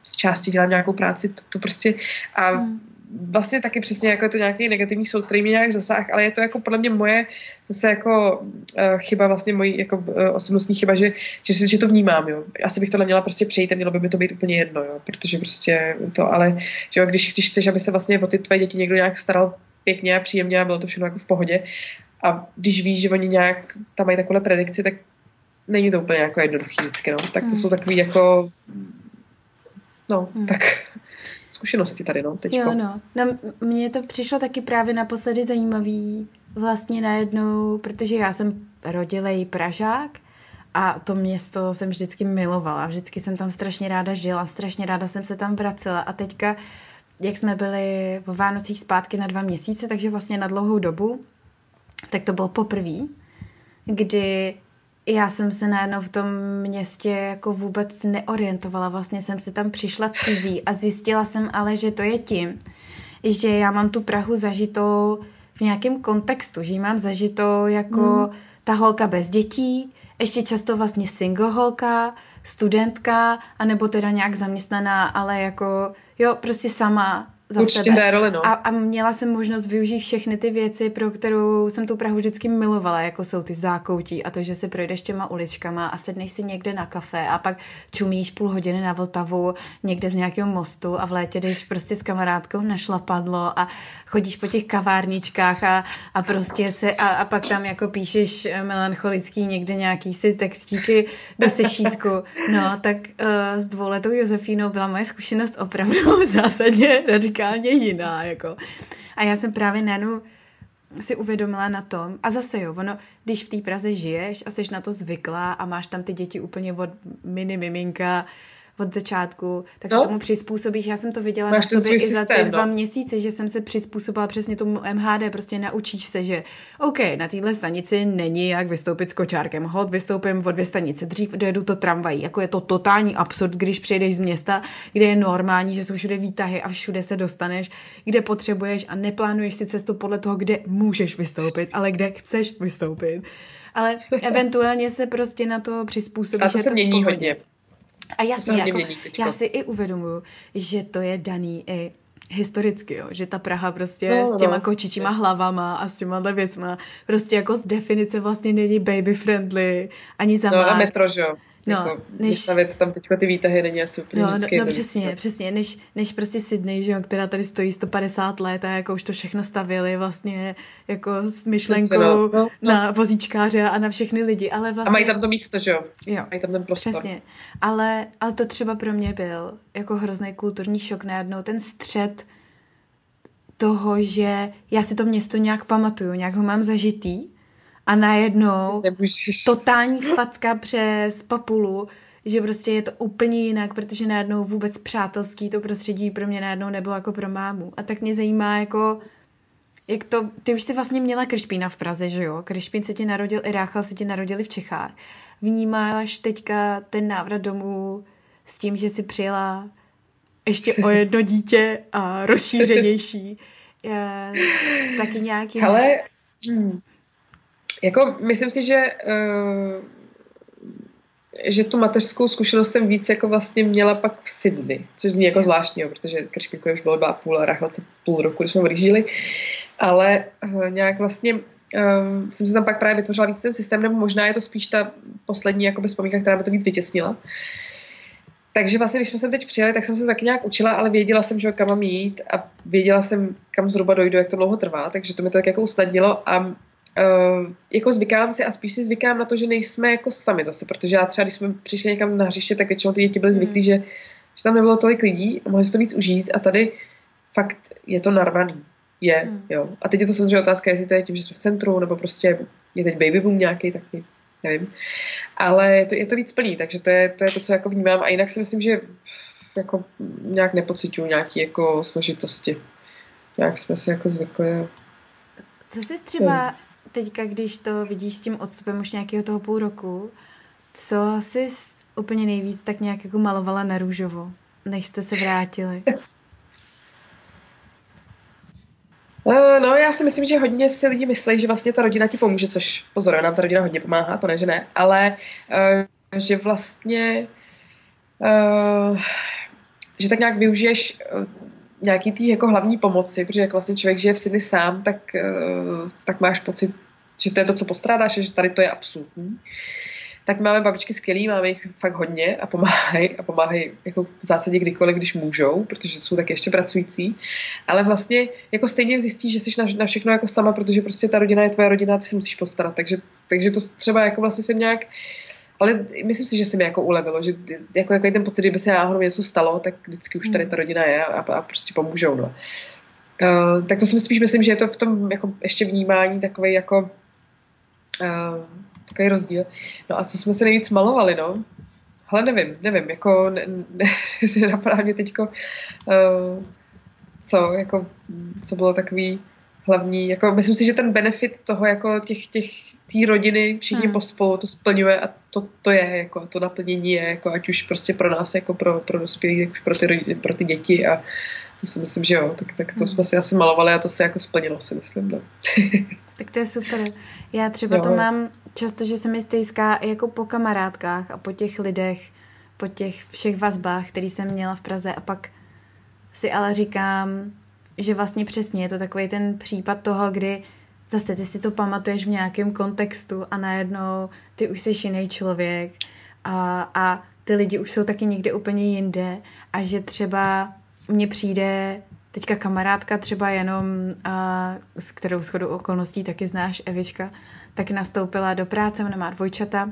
z části dělám nějakou práci, to, to prostě a hmm vlastně taky přesně jako je to nějaký negativní soud, který mě nějak zasáh, ale je to jako podle mě moje zase jako uh, chyba, vlastně mojí jako uh, osobnostní chyba, že, že, si, že to vnímám, jo. Asi bych tohle měla prostě přejít a mělo by mi to být úplně jedno, jo, protože prostě to, ale že jo, když, když chceš, aby se vlastně o ty tvé děti někdo nějak staral pěkně a příjemně a bylo to všechno jako v pohodě a když víš, že oni nějak tam mají takovou predikci, tak není to úplně jako jednoduchý vždycky, no. Tak to hmm. jsou takový jako no, hmm. tak zkušenosti tady, no, teďko. Jo, no. no. Mně to přišlo taky právě naposledy zajímavý vlastně najednou, protože já jsem rodilej Pražák a to město jsem vždycky milovala. Vždycky jsem tam strašně ráda žila, strašně ráda jsem se tam vracela a teďka, jak jsme byli v Vánocích zpátky na dva měsíce, takže vlastně na dlouhou dobu, tak to bylo poprvé, kdy já jsem se najednou v tom městě jako vůbec neorientovala. Vlastně jsem si tam přišla cizí a zjistila jsem ale, že to je tím, že já mám tu Prahu zažitou v nějakém kontextu, že ji mám zažitou jako hmm. ta holka bez dětí, ještě často vlastně single holka, studentka, anebo teda nějak zaměstnaná, ale jako jo, prostě sama za Určitě sebe. roli, no. A, a měla jsem možnost využít všechny ty věci, pro kterou jsem tu Prahu vždycky milovala, jako jsou ty zákoutí a to, že si projdeš těma uličkama a sedneš si někde na kafe a pak čumíš půl hodiny na Vltavu někde z nějakého mostu a v létě jdeš prostě s kamarádkou na šlapadlo a chodíš po těch kavárničkách a, a prostě se a, a pak tam jako píšeš melancholický někde nějaký si textíky do sešítku. No, tak uh, s dvouletou Josefínou byla moje zkušenost opravdu zásadně radikálně jiná, jako. A já jsem právě Nenu si uvědomila na tom, a zase jo, ono, když v té Praze žiješ a jsi na to zvyklá a máš tam ty děti úplně od mini miminka, od začátku, tak no. se tomu přizpůsobíš. Já jsem to viděla Máš na sobě i za ty dva no. měsíce, že jsem se přizpůsobila přesně tomu MHD, prostě naučíš se, že OK, na téhle stanici není jak vystoupit s kočárkem. Hod, vystoupím o dvě stanice, dřív dojedu to tramvají. Jako je to totální absurd, když přijdeš z města, kde je normální, že jsou všude výtahy a všude se dostaneš, kde potřebuješ a neplánuješ si cestu podle toho, kde můžeš vystoupit, ale kde chceš vystoupit ale eventuálně se prostě na to přizpůsobíš. A to se mění hodně. A jasně, jako, já si i uvědomuju, že to je daný i historicky, jo, že ta Praha prostě no, s těma no. kočičíma hlavama a s těma věcma prostě jako z definice vlastně není baby friendly ani za No a metro, že jo. No, jako než... Vystavit tam teďka ty výtahy není asi úplně no, no, no přesně, no. přesně, než, než prostě Sydney, že jo, která tady stojí 150 let a jako už to všechno stavili vlastně jako s myšlenkou no, no, no. na vozíčkáře a na všechny lidi, ale vlastně... A mají tam to místo, že jo? Jo. Mají tam ten prostor. Přesně, ale, ale to třeba pro mě byl jako hrozný kulturní šok najednou, ten střed toho, že já si to město nějak pamatuju, nějak ho mám zažitý, a najednou Nemůžeš. totální facka přes papulu, že prostě je to úplně jinak, protože najednou vůbec přátelský to prostředí pro mě najednou nebylo jako pro mámu. A tak mě zajímá jako, jak to, ty už si vlastně měla Krišpína v Praze, že jo? Krišpín se ti narodil, i Ráchel se ti narodili v Čechách. Vnímáš teďka ten návrat domů s tím, že si přijela ještě o jedno dítě a rozšířenější. Je, taky nějaký... Ale, hmm, jako myslím si, že uh, že tu mateřskou zkušenost jsem víc jako vlastně měla pak v Sydney, což zní jako zvláštní, protože Kršpíko už bylo dva a půl a Rachelce půl roku, když jsme odjížděli, ale uh, nějak vlastně uh, jsem si tam pak právě vytvořila víc ten systém, nebo možná je to spíš ta poslední jakoby vzpomínka, která by to víc vytěsnila. Takže vlastně, když jsme sem teď přijeli, tak jsem se taky nějak učila, ale věděla jsem, že kam mám jít a věděla jsem, kam zhruba dojdu, jak to dlouho trvá, takže to mi to tak jako usnadnilo a Uh, jako zvykám si a spíš si zvykám na to, že nejsme jako sami zase, protože já třeba, když jsme přišli někam na hřiště, tak většinou ty děti byly zvyklí, mm. že, že tam nebylo tolik lidí a mohli si to víc užít a tady fakt je to narvaný. Je, mm. jo. A teď je to samozřejmě otázka, jestli to je tím, že jsme v centru, nebo prostě je teď baby boom nějaký, taky nevím. Ale je to, je to víc plný, takže to je, to je to, co jako vnímám a jinak si myslím, že jako nějak nepocituju nějaký jako složitosti. Nějak jsme si jako zvykli. Co jsi třeba teďka, když to vidíš s tím odstupem už nějakého toho půl roku, co jsi úplně nejvíc tak nějak jako malovala na růžovo, než jste se vrátili? Uh, no, já si myslím, že hodně si lidi myslí, že vlastně ta rodina ti pomůže, což pozor, nám ta rodina hodně pomáhá, to ne, že ne, ale uh, že vlastně uh, že tak nějak využiješ nějaký tý jako hlavní pomoci, protože jak vlastně člověk žije v Sydney sám, tak, tak máš pocit, že to je to, co postrádáš, že tady to je absolutní. Tak máme babičky skvělý, máme jich fakt hodně a pomáhají a pomáhají jako v zásadě kdykoliv, když můžou, protože jsou tak ještě pracující. Ale vlastně jako stejně zjistíš, že jsi na, na všechno jako sama, protože prostě ta rodina je tvoje rodina a ty si musíš postarat. Takže, takže to třeba jako vlastně jsem nějak ale myslím si, že se mi jako ulevilo, že jako, jako ten pocit, kdyby se náhodou něco stalo, tak vždycky už tady hmm. ta rodina je a, a prostě pomůžou. No. Uh, tak to si spíš myslím, že je to v tom jako ještě vnímání takový jako Uh, takový rozdíl. No a co jsme se nejvíc malovali, no? Ale nevím, nevím, jako ne, ne, napadá mě teďko, uh, co, jako, co bylo takový hlavní, jako myslím si, že ten benefit toho, jako těch, těch, té rodiny, všichni hmm. pospolu to splňuje a to, to je, jako to naplnění je, jako ať už prostě pro nás, jako pro, pro dospělí, tak už pro ty, rodiny, pro ty děti a to si myslím, že jo, tak, tak to hmm. jsme si asi malovali a to se jako splnilo, si myslím, no. tak to je super. Já třeba jo. to mám často, že se mi stejská jako po kamarádkách a po těch lidech, po těch všech vazbách, který jsem měla v Praze a pak si ale říkám, že vlastně přesně je to takový ten případ toho, kdy zase ty si to pamatuješ v nějakém kontextu a najednou ty už jsi jiný člověk a, a ty lidi už jsou taky někde úplně jinde a že třeba mně přijde teďka kamarádka třeba jenom, a, s kterou shodou okolností taky znáš, Evička, tak nastoupila do práce, ona má dvojčata.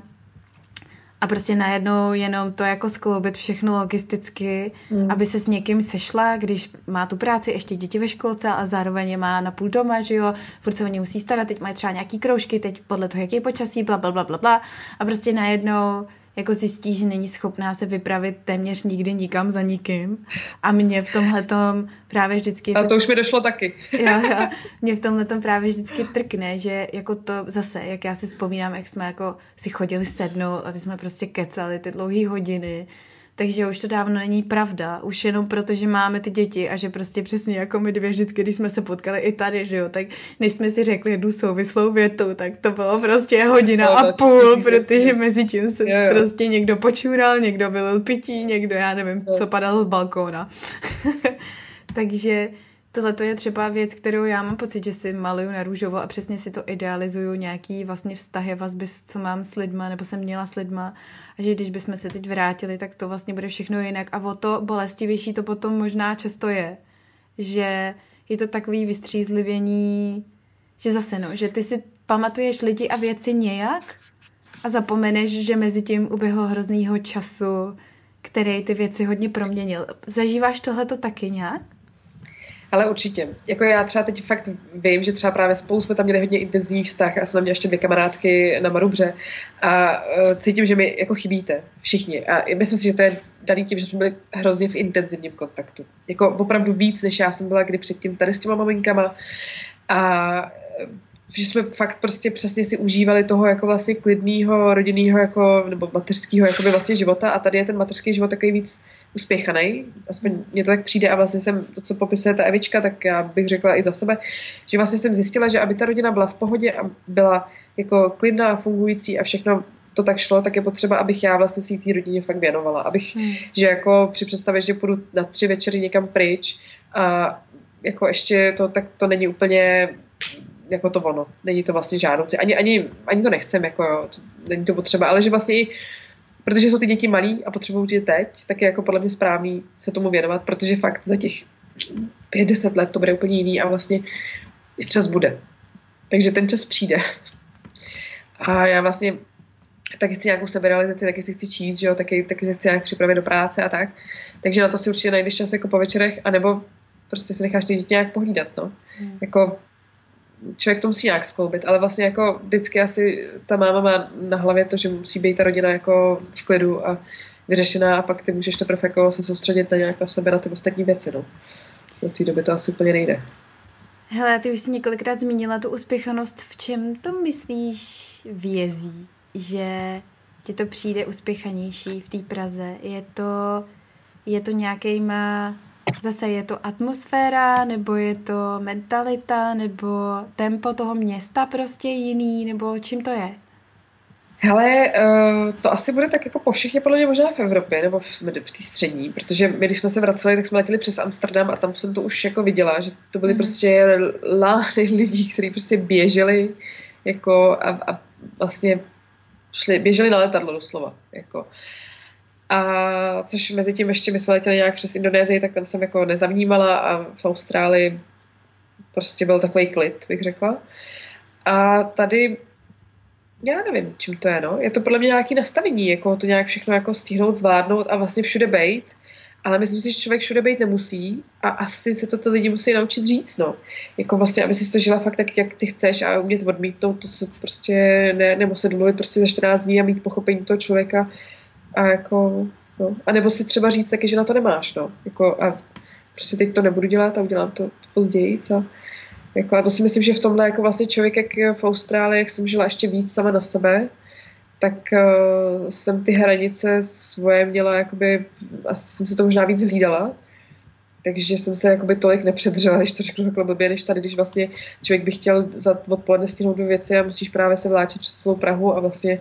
A prostě najednou jenom to jako skloubit všechno logisticky, mm. aby se s někým sešla, když má tu práci, ještě děti ve školce a zároveň je má na půl doma, že jo, furt se o ně musí starat, teď mají třeba nějaký kroužky, teď podle toho, jaký je počasí, bla, bla, bla, bla, bla. A prostě najednou jako zjistí, že není schopná se vypravit téměř nikdy nikam za nikým. A mě v tomhle právě vždycky... A to, to už mi došlo taky. jo, jo, mě v tomhle právě vždycky trkne, že jako to zase, jak já si vzpomínám, jak jsme jako si chodili sednout a ty jsme prostě kecali ty dlouhé hodiny takže už to dávno není pravda, už jenom proto, že máme ty děti a že prostě přesně jako my dvě vždycky, když jsme se potkali i tady, že jo, tak než jsme si řekli jednu souvislou větu, tak to bylo prostě hodina no, a půl, protože mezi tím se jo, jo. prostě někdo počural, někdo vylil pití, někdo, já nevím, jo. co padal z balkóna. Takže tohle to je třeba věc, kterou já mám pocit, že si maluju na růžovo a přesně si to idealizuju, nějaký vlastně vztahy, vazby, co mám s lidma, nebo jsem měla s lidma a že když bychom se teď vrátili, tak to vlastně bude všechno jinak a o to bolestivější to potom možná často je, že je to takový vystřízlivění, že zase no, že ty si pamatuješ lidi a věci nějak a zapomeneš, že mezi tím uběhlo hroznýho času, který ty věci hodně proměnil. Zažíváš tohleto taky nějak? Ale určitě. Jako já třeba teď fakt vím, že třeba právě spolu jsme tam měli hodně intenzivní vztah a jsme měli ještě dvě kamarádky na Marubře a uh, cítím, že mi jako chybíte všichni. A myslím si, že to je daný tím, že jsme byli hrozně v intenzivním kontaktu. Jako opravdu víc, než já jsem byla kdy předtím tady s těma maminkama. A že jsme fakt prostě přesně si užívali toho jako vlastně klidného rodinného jako, nebo mateřského jakoby vlastně života a tady je ten mateřský život takový víc uspěchaný, aspoň mně to tak přijde a vlastně jsem, to, co popisuje ta Evička, tak já bych řekla i za sebe, že vlastně jsem zjistila, že aby ta rodina byla v pohodě a byla jako klidná, fungující a všechno to tak šlo, tak je potřeba, abych já vlastně si té rodině fakt věnovala. Abych, hmm. že jako při představě, že půjdu na tři večery někam pryč a jako ještě to, tak to není úplně jako to ono. Není to vlastně žádoucí. Ani, ani, ani to nechcem, jako jo, to, není to potřeba, ale že vlastně i protože jsou ty děti malí a potřebují tě teď, tak je jako podle mě správný se tomu věnovat, protože fakt za těch 50 let to bude úplně jiný a vlastně čas bude. Takže ten čas přijde. A já vlastně taky chci nějakou seberealizaci, taky si chci číst, že jo, taky, taky se chci nějak připravit do práce a tak. Takže na to si určitě najdeš čas jako po večerech, anebo prostě si necháš ty děti nějak pohlídat, no. Hmm. Jako člověk to musí nějak skloubit, ale vlastně jako vždycky asi ta máma má na hlavě to, že musí být ta rodina jako v klidu a vyřešená a pak ty můžeš teprve jako se soustředit na nějak na sebe, na ty ostatní věci, no. Do té doby to asi úplně nejde. Hele, ty už jsi několikrát zmínila tu uspěchanost. V čem to myslíš vězí? Že ti to přijde uspěchanější v té Praze? Je to, je to nějakýma Zase je to atmosféra, nebo je to mentalita, nebo tempo toho města prostě jiný, nebo čím to je? Hele, uh, to asi bude tak jako po všech, je podle mě možná v Evropě, nebo v, v té střední, protože my, když jsme se vraceli, tak jsme letěli přes Amsterdam a tam jsem to už jako viděla, že to byly mm. prostě lány lidí, kteří prostě běželi jako a, a vlastně šli, běželi na letadlo doslova. Jako. A což mezi tím ještě my jsme letěli nějak přes Indonésii, tak tam jsem jako nezavnímala a v Austrálii prostě byl takový klid, bych řekla. A tady já nevím, čím to je, no. Je to podle mě nějaký nastavení, jako to nějak všechno jako stihnout, zvládnout a vlastně všude bejt. Ale myslím si, že člověk všude být nemusí a asi se to ty lidi musí naučit říct, no. Jako vlastně, aby si to žila fakt tak, jak ty chceš a umět odmítnout to, co prostě ne, nebo se domluvit prostě za 14 dní a mít pochopení toho člověka, a jako, no. A nebo si třeba říct taky, že na to nemáš, no. Jako, a prostě teď to nebudu dělat a udělám to později, co. Jako, a to si myslím, že v tomhle jako vlastně člověk, jak v Austrálii, jak jsem žila ještě víc sama na sebe, tak uh, jsem ty hranice svoje měla, jakoby, asi jsem se to možná víc hlídala, takže jsem se jakoby tolik nepředřela, když to řeknu takhle blbě, než tady, když vlastně člověk by chtěl za odpoledne stihnout dvě věci a musíš právě se vláčit přes celou Prahu a vlastně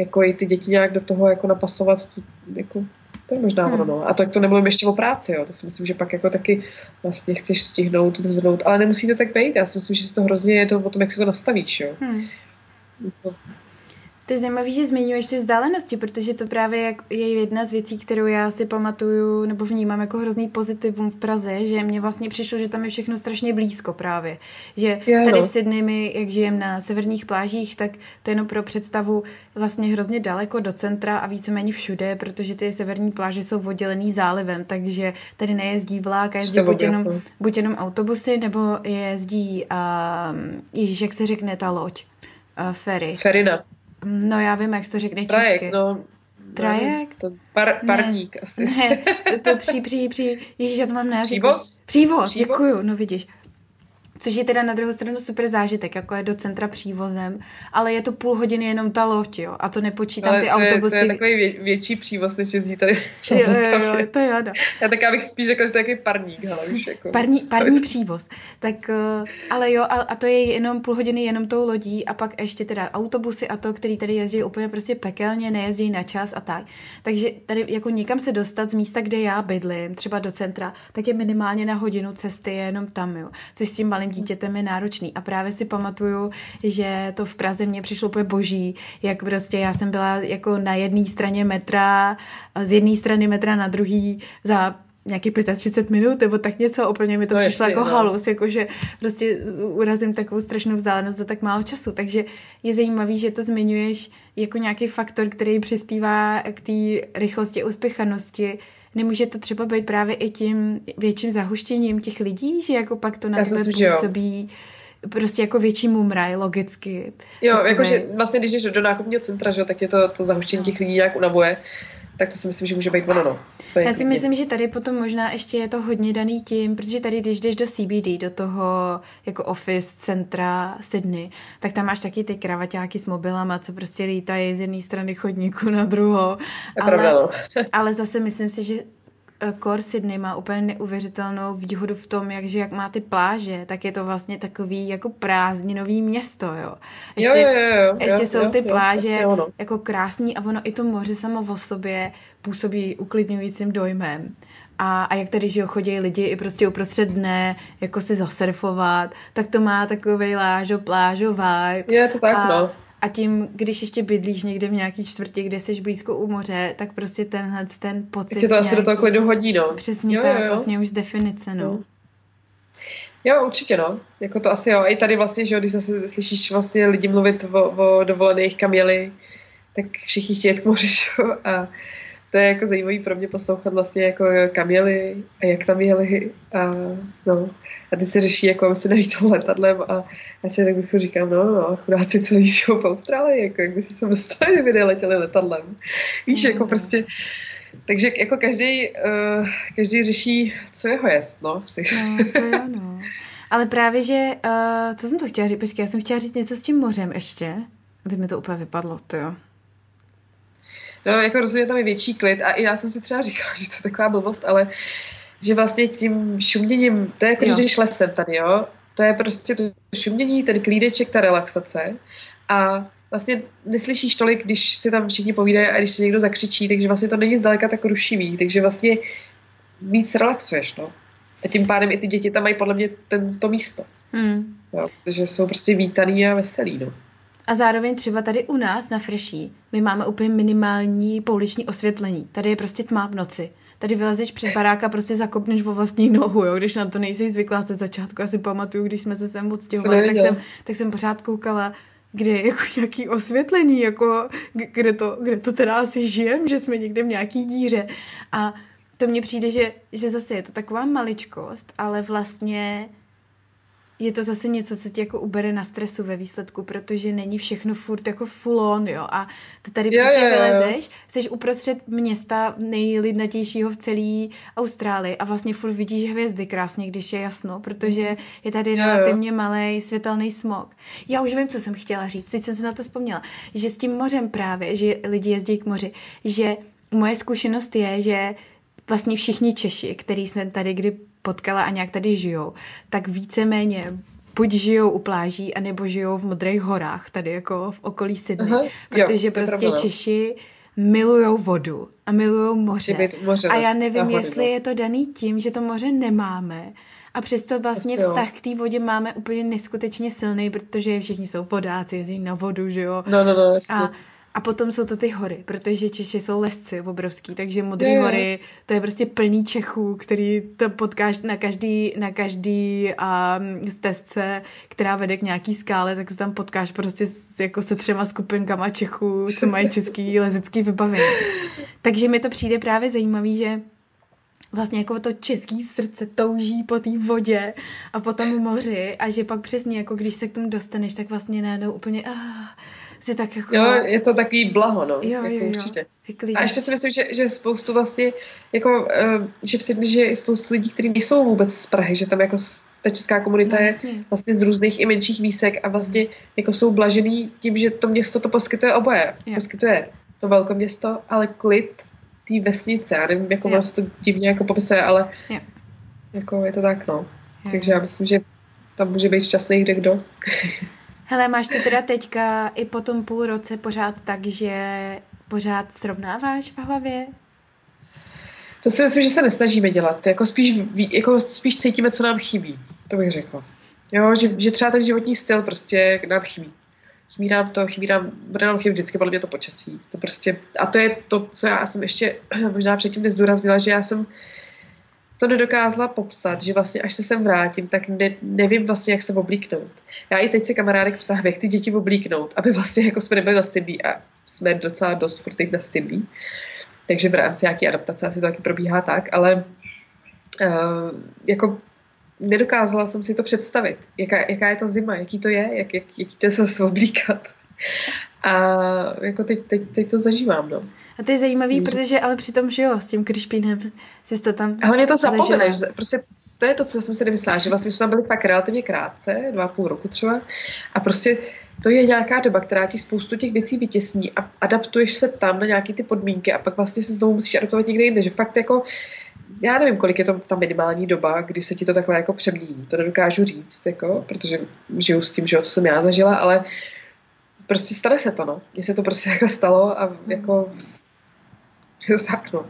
jako i ty děti nějak do toho jako napasovat, jako, to je možná hmm. ono, no. A tak to nemluvím ještě o práci, jo. To si myslím, že pak jako taky vlastně chceš stihnout, zvednout, ale nemusí to tak být. Já si myslím, že to hrozně je to o tom, jak si to nastavíš, jo. Hmm. To je zajímavé, že zmiňuješ ty vzdálenosti, protože to právě je jedna z věcí, kterou já si pamatuju nebo vnímám jako hrozný pozitivum v Praze, že mně vlastně přišlo, že tam je všechno strašně blízko právě. Že tady v Sydney my, jak žijeme na severních plážích, tak to je jenom pro představu vlastně hrozně daleko do centra a víceméně všude, protože ty severní pláže jsou oddělený zálivem, takže tady nejezdí vlák a jezdí buď jenom, buď jenom autobusy, nebo jezdí, um, ježíš, jak se řekne ta loď? Uh, ferry. No já vím, jak to řekne Trajek, česky. no. Trajek? To par, parník ne, asi. Ne, to pří, pří, pří, ježíš, já to mám na Přívoz? Přívoz, děkuju, no vidíš. Což je teda na druhou stranu super zážitek, jako je do centra přívozem, ale je to půl hodiny jenom ta loď, jo, a to nepočítám ale ty to autobusy. Je, to je takový vě, větší přívoz, než jezdí tady. Jo, jo, jo, to je ano. Já tak já bych spíš řekla, že to je takový parník, ale už jako. Parní, parní přívoz. Tak, eh, ale jo, a, a, to je jenom půl hodiny jenom tou lodí a pak ještě teda autobusy a to, který tady jezdí úplně prostě pekelně, nejezdí na čas a tak. Takže tady jako někam se dostat z místa, kde já bydlím, třeba do centra, tak je minimálně na hodinu cesty jenom tam, jo. Což s tím malým dítětem je náročný. A právě si pamatuju, že to v Praze mně přišlo úplně boží, jak prostě já jsem byla jako na jedné straně metra, z jedné strany metra na druhý za nějaký 35 minut, nebo tak něco, úplně mi to no přišlo ještě, jako no. halus, jakože prostě urazím takovou strašnou vzdálenost za tak málo času, takže je zajímavý, že to zmiňuješ jako nějaký faktor, který přispívá k té rychlosti, uspěchanosti, Nemůže to třeba být právě i tím větším zahuštěním těch lidí, že jako pak to na Já tebe působí prostě jako větší mumraj, logicky. Jo, jakože vlastně když jdeš do nákupního centra, že, tak je to, to zahuštění no. těch lidí nějak unavuje. Tak to si myslím, že může být ono. No. Já si myslím, že tady potom možná ještě je to hodně daný tím, protože tady, když jdeš do CBD, do toho jako office centra Sydney, tak tam máš taky ty kravaťáky s mobilama, co prostě lítají z jedné strany chodníku na druhou. ale, pravda, no. ale zase myslím si, že Core Sydney má úplně neuvěřitelnou výhodu v tom, jak, že jak má ty pláže, tak je to vlastně takový jako prázdninový město, jo. Ještě, jo, jo, jo, ještě jo, jsou jo, ty pláže jo, jako krásný a ono i to moře samo o sobě působí uklidňujícím dojmem. A, a jak tady, že chodí lidi i prostě uprostřed dne, jako si zasurfovat, tak to má takový lážo, plážo vibe. Je to tak, a, no. A tím, když ještě bydlíš někde v nějaký čtvrti, kde jsi blízko u moře, tak prostě tenhle ten pocit. Tě to asi do toho klidu hodí, no. Přesně jo, tak, jo, jo. vlastně už z definice, no. Jo. Jo, určitě, no. Jako to asi jo. I tady vlastně, že jo, když zase slyšíš vlastně lidi mluvit o, o dovolených, kam jeli, tak všichni chtějí jet k moři, že jo. A to je jako zajímavý pro mě poslouchat vlastně jako kam jeli a jak tam jeli a no. A teď se řeší, jako se nelítal letadlem a já si tak bych říkám, no, no, chudáci, co žijou v Austrálii, jako jak by se sem dostali, kdyby neletěli letadlem. Víš, jako prostě, takže jako každý, uh, každý řeší, co jeho jest, no. Si. No, to jo, no. Ale právě, že, uh, co jsem to chtěla říct, počkej, já jsem chtěla říct něco s tím mořem ještě. A teď mi to úplně vypadlo, to jo. No, jako rozhodně tam je větší klid a i já jsem si třeba říkala, že to je taková blbost, ale že vlastně tím šuměním, to je jako, jo. když jdeš lesem tady, jo, to je prostě to šumění, ten klídeček, ta relaxace a vlastně neslyšíš tolik, když si tam všichni povídají a když si někdo zakřičí, takže vlastně to není zdaleka tak rušivý, takže vlastně víc relaxuješ, no. A tím pádem i ty děti tam mají podle mě tento místo. Hmm. Jo, protože jsou prostě vítaný a veselý, no. A zároveň třeba tady u nás na Freší my máme úplně minimální pouliční osvětlení. Tady je prostě tma v noci. Tady vylezeš před baráka, prostě zakopneš vo vlastní nohu, jo, když na to nejsi zvyklá se začátku. Asi pamatuju, když jsme se sem odstěhovali, tak jsem, tak jsem pořád koukala, kde je jako nějaký osvětlení, jako kde to, kde to teda asi žijem, že jsme někde v nějaký díře. A to mně přijde, že, že zase je to taková maličkost, ale vlastně je to zase něco, co ti jako ubere na stresu ve výsledku, protože není všechno furt jako full on, jo. A ty tady prostě jo. vylezeš, jsi uprostřed města nejlidnatějšího v celé Austrálii a vlastně furt vidíš hvězdy krásně, když je jasno, protože je tady jo, relativně malý světelný smog. Já už vím, co jsem chtěla říct, teď jsem se na to vzpomněla, že s tím mořem právě, že lidi jezdí k moři, že moje zkušenost je, že vlastně všichni Češi, který jsme tady kdy potkala a nějak tady žijou, tak víceméně buď žijou u pláží, anebo žijou v Modrých horách, tady jako v okolí Sydney. Aha, protože jo, prostě pravda, no. Češi milujou vodu a milujou moře. moře a já nevím, vody, jestli no. je to daný tím, že to moře nemáme. A přesto vlastně Asi vztah k té vodě máme úplně neskutečně silný, protože všichni jsou vodáci, jezdí na vodu, že jo. No, no, no, jasně. A a potom jsou to ty hory, protože Češi jsou lesci obrovský, takže Modré je, hory, to je prostě plný Čechů, který to potkáš na každý, na každý um, stezce, která vede k nějaký skále, tak se tam potkáš prostě s, jako se třema skupinkama Čechů, co mají český lezecký vybavení. Takže mi to přijde právě zajímavý, že vlastně jako to český srdce touží po té vodě a po tom moři a že pak přesně jako když se k tomu dostaneš, tak vlastně najednou úplně ah, si tak jako... Jo, je to takový blaho, no. Jo, jako jo, jo. určitě. A ještě si myslím, že, že spoustu vlastně, jako, uh, že v Sydney, že je spoustu lidí, kteří nejsou vůbec z Prahy, že tam jako ta česká komunita no, je vlastně z různých i menších výsek a vlastně jako jsou blažený tím, že to město to poskytuje oboje. Jo. Poskytuje to velké město, ale klid té vesnice. Já nevím, jako vlastně to divně jako popisuje, ale jo. jako je to tak, no. Jo. Takže já myslím, že tam může být šťastný kde kdo. Hele, máš to teda teďka i po tom půl roce pořád tak, že pořád srovnáváš v hlavě? To si myslím, že se nesnažíme dělat. Jako spíš, jako spíš cítíme, co nám chybí. To bych řekla. Jo, že, že třeba ten životní styl prostě nám chybí. Chybí nám to, chybí nám, bude nám chybí vždycky podle mě to počasí. To prostě, a to je to, co já jsem ještě možná předtím nezdůraznila, že já jsem to nedokázala popsat, že vlastně až se sem vrátím, tak ne, nevím vlastně, jak se oblíknout. Já i teď se kamarádek ptám, jak ty děti oblíknout, aby vlastně jako jsme nebyli na stydlí a jsme docela dost furt na stydlí. Takže v rámci nějaké adaptace asi to taky probíhá tak, ale uh, jako nedokázala jsem si to představit, jaká, jaká je ta zima, jaký to je, jak, jak, jaký to se oblíkat. A jako teď, teď, teď to zažívám, no. A to je zajímavý, Může. protože ale přitom, že jo, s tím kryšpínem jsi to tam Ale mě to zapomeneš, prostě to je to, co jsem si nemyslela, že vlastně jsme tam byli fakt relativně krátce, dva a půl roku třeba, a prostě to je nějaká doba, která ti spoustu těch věcí vytěsní a adaptuješ se tam na nějaké ty podmínky a pak vlastně se znovu musíš adaptovat někde jinde, že fakt jako já nevím, kolik je to ta minimální doba, kdy se ti to takhle jako přemění. To nedokážu říct, jako, protože žiju s tím, že co jsem já zažila, ale prostě stane se to, no. Mně se to prostě jako stalo a jako je to tak, no.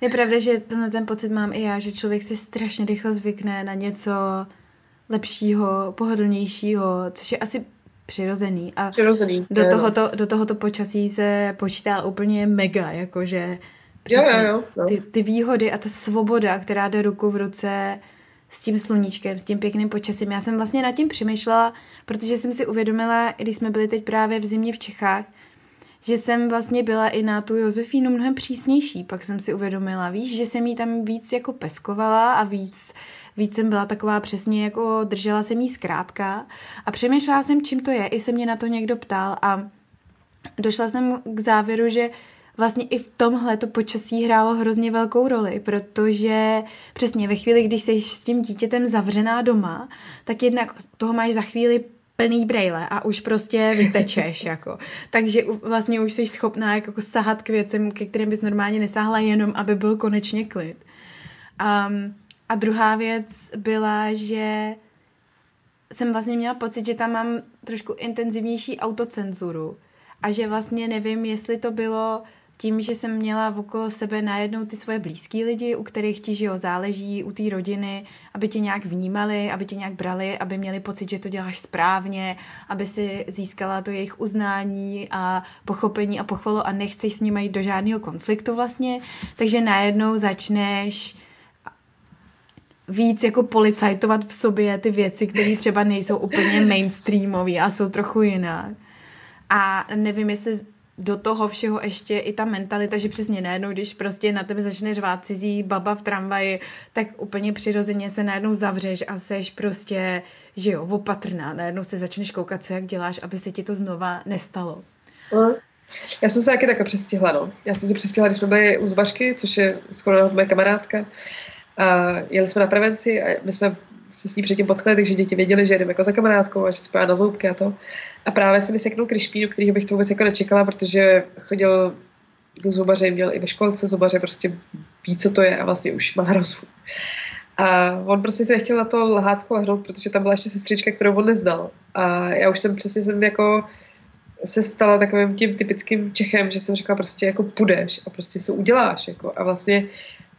Je pravda, že tenhle ten pocit mám i já, že člověk si strašně rychle zvykne na něco lepšího, pohodlnějšího, což je asi přirozený. A přirozený. Do, tohoto, do tohoto počasí se počítá úplně mega, jakože Přesně, jo, jo, jo. Ty, ty výhody a ta svoboda, která jde ruku v ruce s tím sluníčkem, s tím pěkným počasím. Já jsem vlastně nad tím přemýšlela, protože jsem si uvědomila, když jsme byli teď právě v zimě v Čechách, že jsem vlastně byla i na tu Josefínu mnohem přísnější. Pak jsem si uvědomila, víš, že jsem jí tam víc jako peskovala a víc, víc jsem byla taková přesně jako držela jsem jí zkrátka a přemýšlela jsem, čím to je. I se mě na to někdo ptal a došla jsem k závěru, že vlastně i v tomhle to počasí hrálo hrozně velkou roli, protože přesně ve chvíli, když jsi s tím dítětem zavřená doma, tak jednak toho máš za chvíli plný brejle a už prostě vytečeš, jako. Takže vlastně už jsi schopná jako sahat k věcem, ke kterým bys normálně nesáhla jenom, aby byl konečně klid. Um, a druhá věc byla, že jsem vlastně měla pocit, že tam mám trošku intenzivnější autocenzuru a že vlastně nevím, jestli to bylo tím, že jsem měla okolo sebe najednou ty svoje blízký lidi, u kterých ti, že jo, záleží, u té rodiny, aby tě nějak vnímali, aby tě nějak brali, aby měli pocit, že to děláš správně, aby si získala to jejich uznání a pochopení a pochvalu a nechceš s nimi jít do žádného konfliktu vlastně, takže najednou začneš víc jako policajtovat v sobě ty věci, které třeba nejsou úplně mainstreamové a jsou trochu jinak. A nevím, jestli do toho všeho ještě i ta mentalita, že přesně najednou, když prostě na tebe začne řvát cizí baba v tramvaji, tak úplně přirozeně se najednou zavřeš a seš prostě, že jo, opatrná. Najednou se začneš koukat, co jak děláš, aby se ti to znova nestalo. Uh, já jsem se taky takhle přestihla, no. Já jsem se přestihla, když jsme byli u Zvašky, což je skoro moje kamarádka. A jeli jsme na prevenci a my jsme se s ní předtím potkali, takže děti věděli, že jdeme jako za kamarádkou a že se na zoubky a to. A právě se mi seknul Krišpínu, kterýho bych to vůbec jako nečekala, protože chodil k zubaře, měl i ve školce zubaře, prostě ví, co to je a vlastně už má hrozbu. A on prostě se nechtěl na to lhátko lehnout, protože tam byla ještě sestřička, kterou on neznal. A já už jsem přesně jsem jako se stala takovým tím typickým Čechem, že jsem říkala prostě jako půjdeš a prostě se uděláš. Jako. A vlastně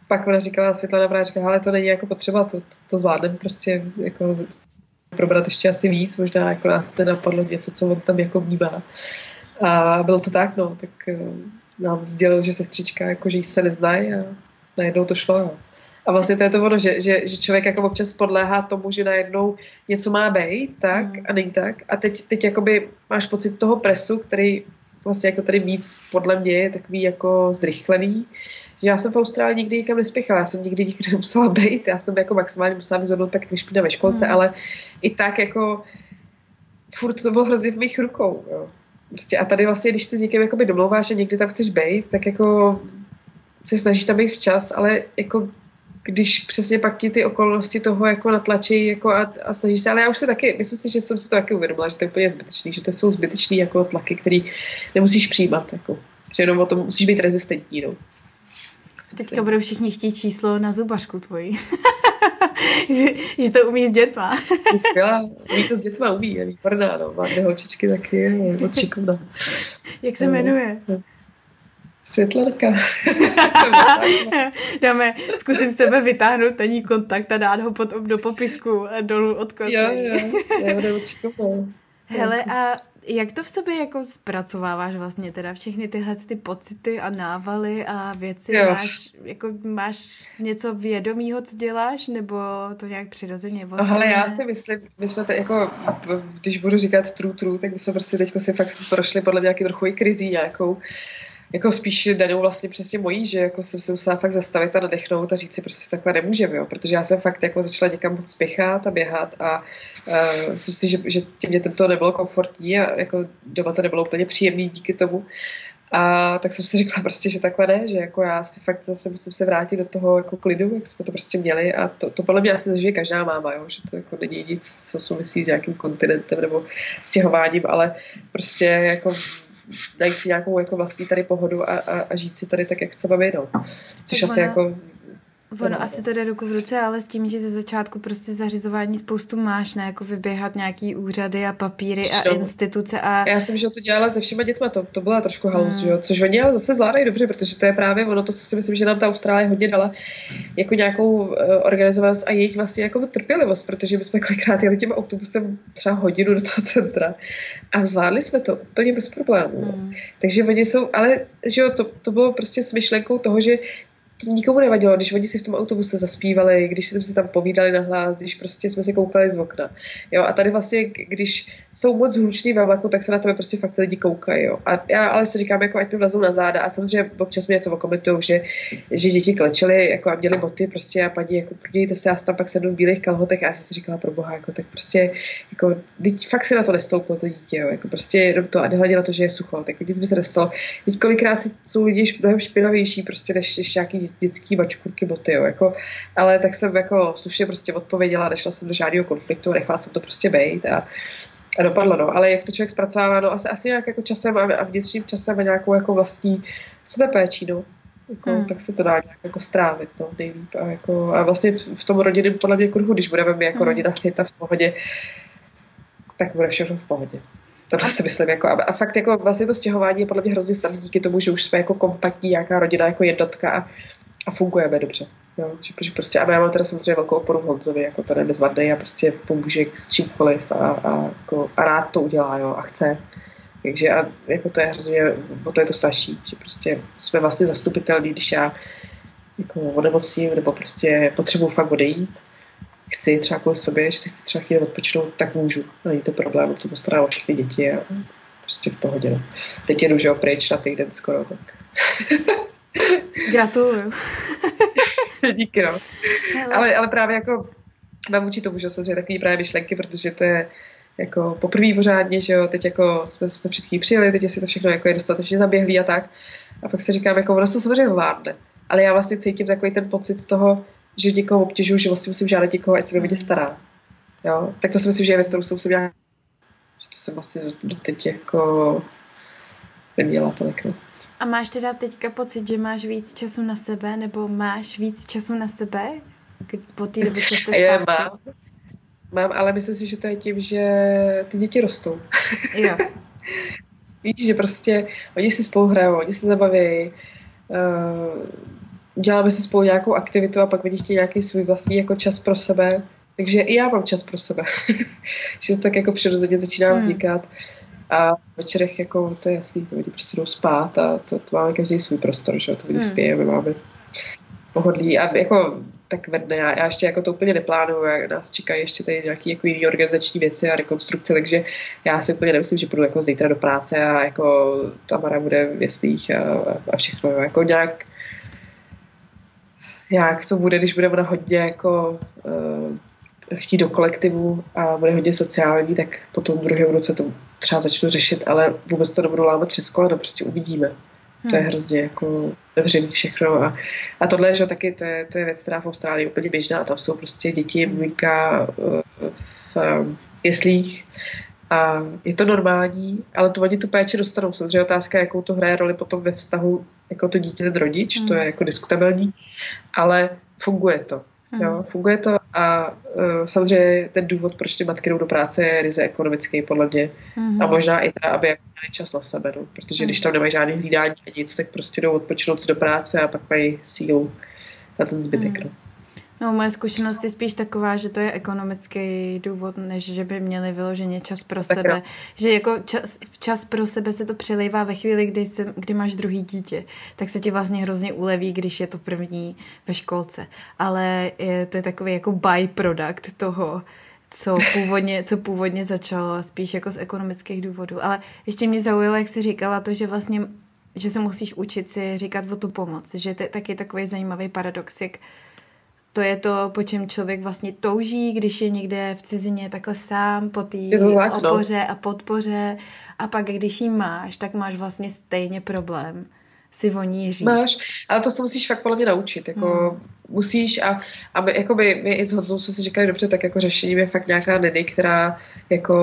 pak ona říkala, Světlana říkala, ale to není jako potřeba, to, to, to zvládneme prostě jako probrat ještě asi víc, možná jako nás to napadlo něco, co on tam jako vnímá. A bylo to tak, no, tak uh, nám sdělil, že sestřička, jako, že se neznají a najednou to šlo. No. A vlastně to je to ono, že, že, že člověk jako občas podléhá tomu, že najednou něco má být, tak mm. a není tak. A teď, teď jakoby máš pocit toho presu, který vlastně jako tady víc podle mě je takový jako zrychlený, já jsem v Austrálii nikdy nikam nespěchala, já jsem nikdy nikdy nemusela být, já jsem jako maximálně musela vyzvednout pak vyšpína ve školce, hmm. ale i tak jako furt to bylo hrozně v mých rukou, jo. Prostě a tady vlastně, když se s někým jakoby domlouváš a někdy tam chceš být, tak jako se snažíš tam být včas, ale jako když přesně pak ti ty okolnosti toho jako natlačí jako a, a snažíš se, ale já už se taky, myslím si, že jsem si to taky uvědomila, že to je úplně zbytečný, že to jsou zbytečný jako tlaky, který nemusíš přijímat, jako, že jenom o tom musíš být rezistentní, no. Teďka budou všichni chtít číslo na zubařku tvoji. že, že to umí s dětma. Skvělá, umí to s dětma, umí, je výborná, no. Má dvě holčičky taky, je moc šikovná. Jak se jmenuje? Světlenka. Dáme, zkusím s tebe vytáhnout ten kontakt a dát ho pod, do popisku dolů od Jo, jo, jo, šikovná. Hele, a jak to v sobě jako zpracováváš vlastně teda všechny tyhle ty pocity a návaly a věci? Jo. Máš, jako, máš něco vědomího, co děláš, nebo to nějak přirozeně? No hele, já si myslím, my jsme te, jako, když budu říkat true true, tak my jsme prostě teď si fakt prošli podle mě nějaký trochu i krizí nějakou. Jako spíš danou vlastně přesně mojí, že jako jsem se musela fakt zastavit a nadechnout a říct si prostě takhle nemůžeme, jo, protože já jsem fakt jako začala někam moc spěchat a běhat a uh, myslím si, že, že těm dětem to nebylo komfortní a jako doma to nebylo úplně příjemný díky tomu. A tak jsem si řekla prostě, že takhle ne, že jako já si fakt zase musím se vrátit do toho jako klidu, jak jsme to prostě měli a to, to podle mě asi zažije každá máma, jo? že to jako není nic, co souvisí s nějakým kontinentem nebo stěhováním, ale prostě jako najít si nějakou jako vlastní tady pohodu a, a, a žít si tady tak, jak chceme my, no. Což asi jako Ono asi to jde ruku v ruce, ale s tím, že ze začátku prostě zařizování spoustu máš, ne? Jako vyběhat nějaký úřady a papíry a no. instituce a... Já jsem, že to dělala se všema dětma, to, to byla trošku halus, hmm. jo? Což oni ale zase zvládají dobře, protože to je právě ono to, co si myslím, že nám ta Austrálie hodně dala, jako nějakou uh, organizovanost a jejich vlastně jako trpělivost, protože my jsme kolikrát jeli tím autobusem třeba hodinu do toho centra a zvládli jsme to úplně bez problémů. Hmm. Takže oni jsou, ale že jo, to, to bylo prostě s myšlenkou toho, že nikomu nevadilo, když oni si v tom autobuse zaspívali, když jsme si tam povídali na hlas, když prostě jsme si koukali z okna. Jo, a tady vlastně, když jsou moc hluční ve vlaku, tak se na tebe prostě fakt lidi koukají. Jo. A já ale si říkám, jako ať mi vlezou na záda a samozřejmě občas mi něco okomentují, že, že děti klečely jako a měly boty prostě a paní jako podívejte se, já tam pak sednu v bílých kalhotech a já jsem si říkala pro boha, jako tak prostě jako, teď fakt si na to nestouplo to dítě, jo. jako prostě jenom to a nehledě na to, že je sucho, tak nic by se nestalo. Teď kolikrát jsou lidi mnohem špinavější prostě než, než nějaký dětský bačkurky boty, jo, jako, ale tak jsem jako slušně prostě odpověděla, nešla jsem do žádného konfliktu, nechala jsem to prostě být a, a dopadlo, no. Ale jak to člověk zpracovává, no asi, asi nějak jako časem a, a vnitřním časem a nějakou jako vlastní sebepéčí, no. Jako, hmm. tak se to dá nějak jako strávit, no, nejlíp. A, jako, a vlastně v tom rodinném podle mě kruhu, když budeme my jako hmm. rodina fit a v pohodě, tak bude všechno v pohodě. To prostě myslím, jako, a, fakt jako vlastně to stěhování je podle mě hrozně samý díky tomu, že už jsme jako kompaktní, nějaká rodina jako jednotka a a fungujeme dobře. Jo, že, že prostě, a já mám teda samozřejmě velkou oporu Honzovi, jako ten je bezvadný a prostě pomůže s čímkoliv a, a, jako, a rád to udělá, jo, a chce. Takže a jako to je hrozně, o to je to starší, že prostě jsme vlastně zastupitelní, když já jako onemocním nebo prostě potřebuji fakt odejít, chci třeba kvůli sobě, že si chci třeba chvíli odpočinout, tak můžu. Není to problém, co postará o všechny děti a prostě v pohodě. No. Teď jedu, že jo, pryč na týden skoro, tak Gratuluju. Díky, no. Ale, ale právě jako mám vůči tomu, že samozřejmě takový právě myšlenky, protože to je jako poprvé pořádně, že jo, teď jako jsme, jsme před přijeli, teď si to všechno jako je dostatečně zaběhlý a tak. A pak si říkám, jako ono se to samozřejmě zvládne. Ale já vlastně cítím takový ten pocit toho, že někoho obtěžuju, že vlastně musím žádat někoho, ať se mi stará. Jo? Tak to si myslím, že je věc, kterou jsem musím že to jsem vlastně doteď jako neměla tolik. No. A máš teda teďka pocit, že máš víc času na sebe, nebo máš víc času na sebe po té době, co jste Já mám. Mám, ale myslím si, že to je tím, že ty děti rostou. Jo. Víš, že prostě oni si spolu hrajou, oni se zabaví, uh, děláme si spolu nějakou aktivitu a pak chtějí nějaký svůj vlastní jako čas pro sebe. Takže i já mám čas pro sebe. že to tak jako přirozeně začíná hmm. vznikat. A v večerech jako to je jasný, to lidi prostě jdou spát a to, to máme každý svůj prostor, že to lidi hmm. spějí, my máme pohodlí a jako tak vedne, já, já ještě jako to úplně neplánuju, já, nás čekají ještě tady nějaké jako jiné organizační věci a rekonstrukce, takže já si úplně nemyslím, že půjdu jako zítra do práce a jako Tamara bude v jeslích a, a všechno, jako nějak jak to bude, když budeme na hodně jako uh, chtít do kolektivu a bude hodně sociální, tak potom v druhém roce to třeba začnu řešit, ale vůbec to nebudu lámat přes koleno, prostě uvidíme. Hmm. To je hmm. hrozně jako otevřený všechno. A, a tohle, že taky, to je, to je věc, která v Austrálii je úplně běžná. Tam jsou prostě děti, mlíka eh, v um, jeslích. A je to normální, ale to oni tu péči dostanou. Samozřejmě otázka, jakou to hraje roli potom ve vztahu jako to dítě ten rodič, hmm. to je jako diskutabilní, ale funguje to. Jo, mhm. funguje to a uh, samozřejmě ten důvod, proč ty matky jdou do práce, je ryze ekonomický, podle mě. Mm. A možná i teda, aby měli čas na sebe, no. protože mm. když tam nemají žádný hlídání a nic, tak prostě jdou odpočinout si do práce a pak mají sílu na ten zbytek. Mm. No. No, moje zkušenost je spíš taková, že to je ekonomický důvod, než že by měli vyloženě čas pro tak sebe. Že jako čas, čas pro sebe se to přelejvá ve chvíli, kdy, se, kdy máš druhý dítě. Tak se ti vlastně hrozně uleví, když je to první ve školce. Ale je, to je takový jako byproduct toho, co původně, co původně začalo, spíš jako z ekonomických důvodů. Ale ještě mě zaujalo, jak jsi říkala, to, že vlastně že se musíš učit si říkat o tu pomoc, že to je taky takový zajímavý paradox, jak to je to, po čem člověk vlastně touží, když je někde v cizině takhle sám, po té no. opoře a podpoře a pak když jí máš, tak máš vlastně stejně problém si o ní říct. Máš, ale to se musíš fakt podle mě naučit, jako hmm. musíš a, a my, jako by, my i s Honzou jsme si říkali, dobře, tak jako řešením je fakt nějaká nedy, která jako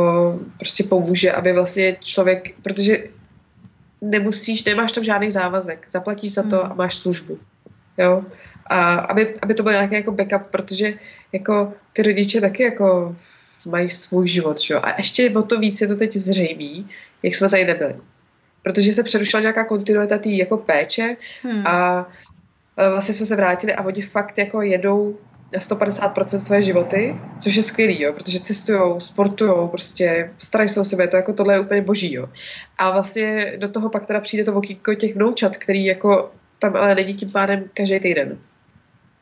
prostě pomůže, aby vlastně člověk, protože nemusíš, nemáš tam žádný závazek, zaplatíš za to hmm. a máš službu, jo, a aby, aby to byl nějaký jako backup, protože jako ty rodiče taky jako mají svůj život, že jo? A ještě o to víc je to teď zřejmý, jak jsme tady nebyli protože se přerušila nějaká kontinuita té jako péče hmm. a vlastně jsme se vrátili a oni fakt jako jedou na 150% své životy, což je skvělý, jo, protože cestujou, sportujou, prostě starají se o sebe, to jako tohle je úplně boží, jo. A vlastně do toho pak teda přijde to okýko těch vnoučat, který jako tam ale není tím pádem každý týden.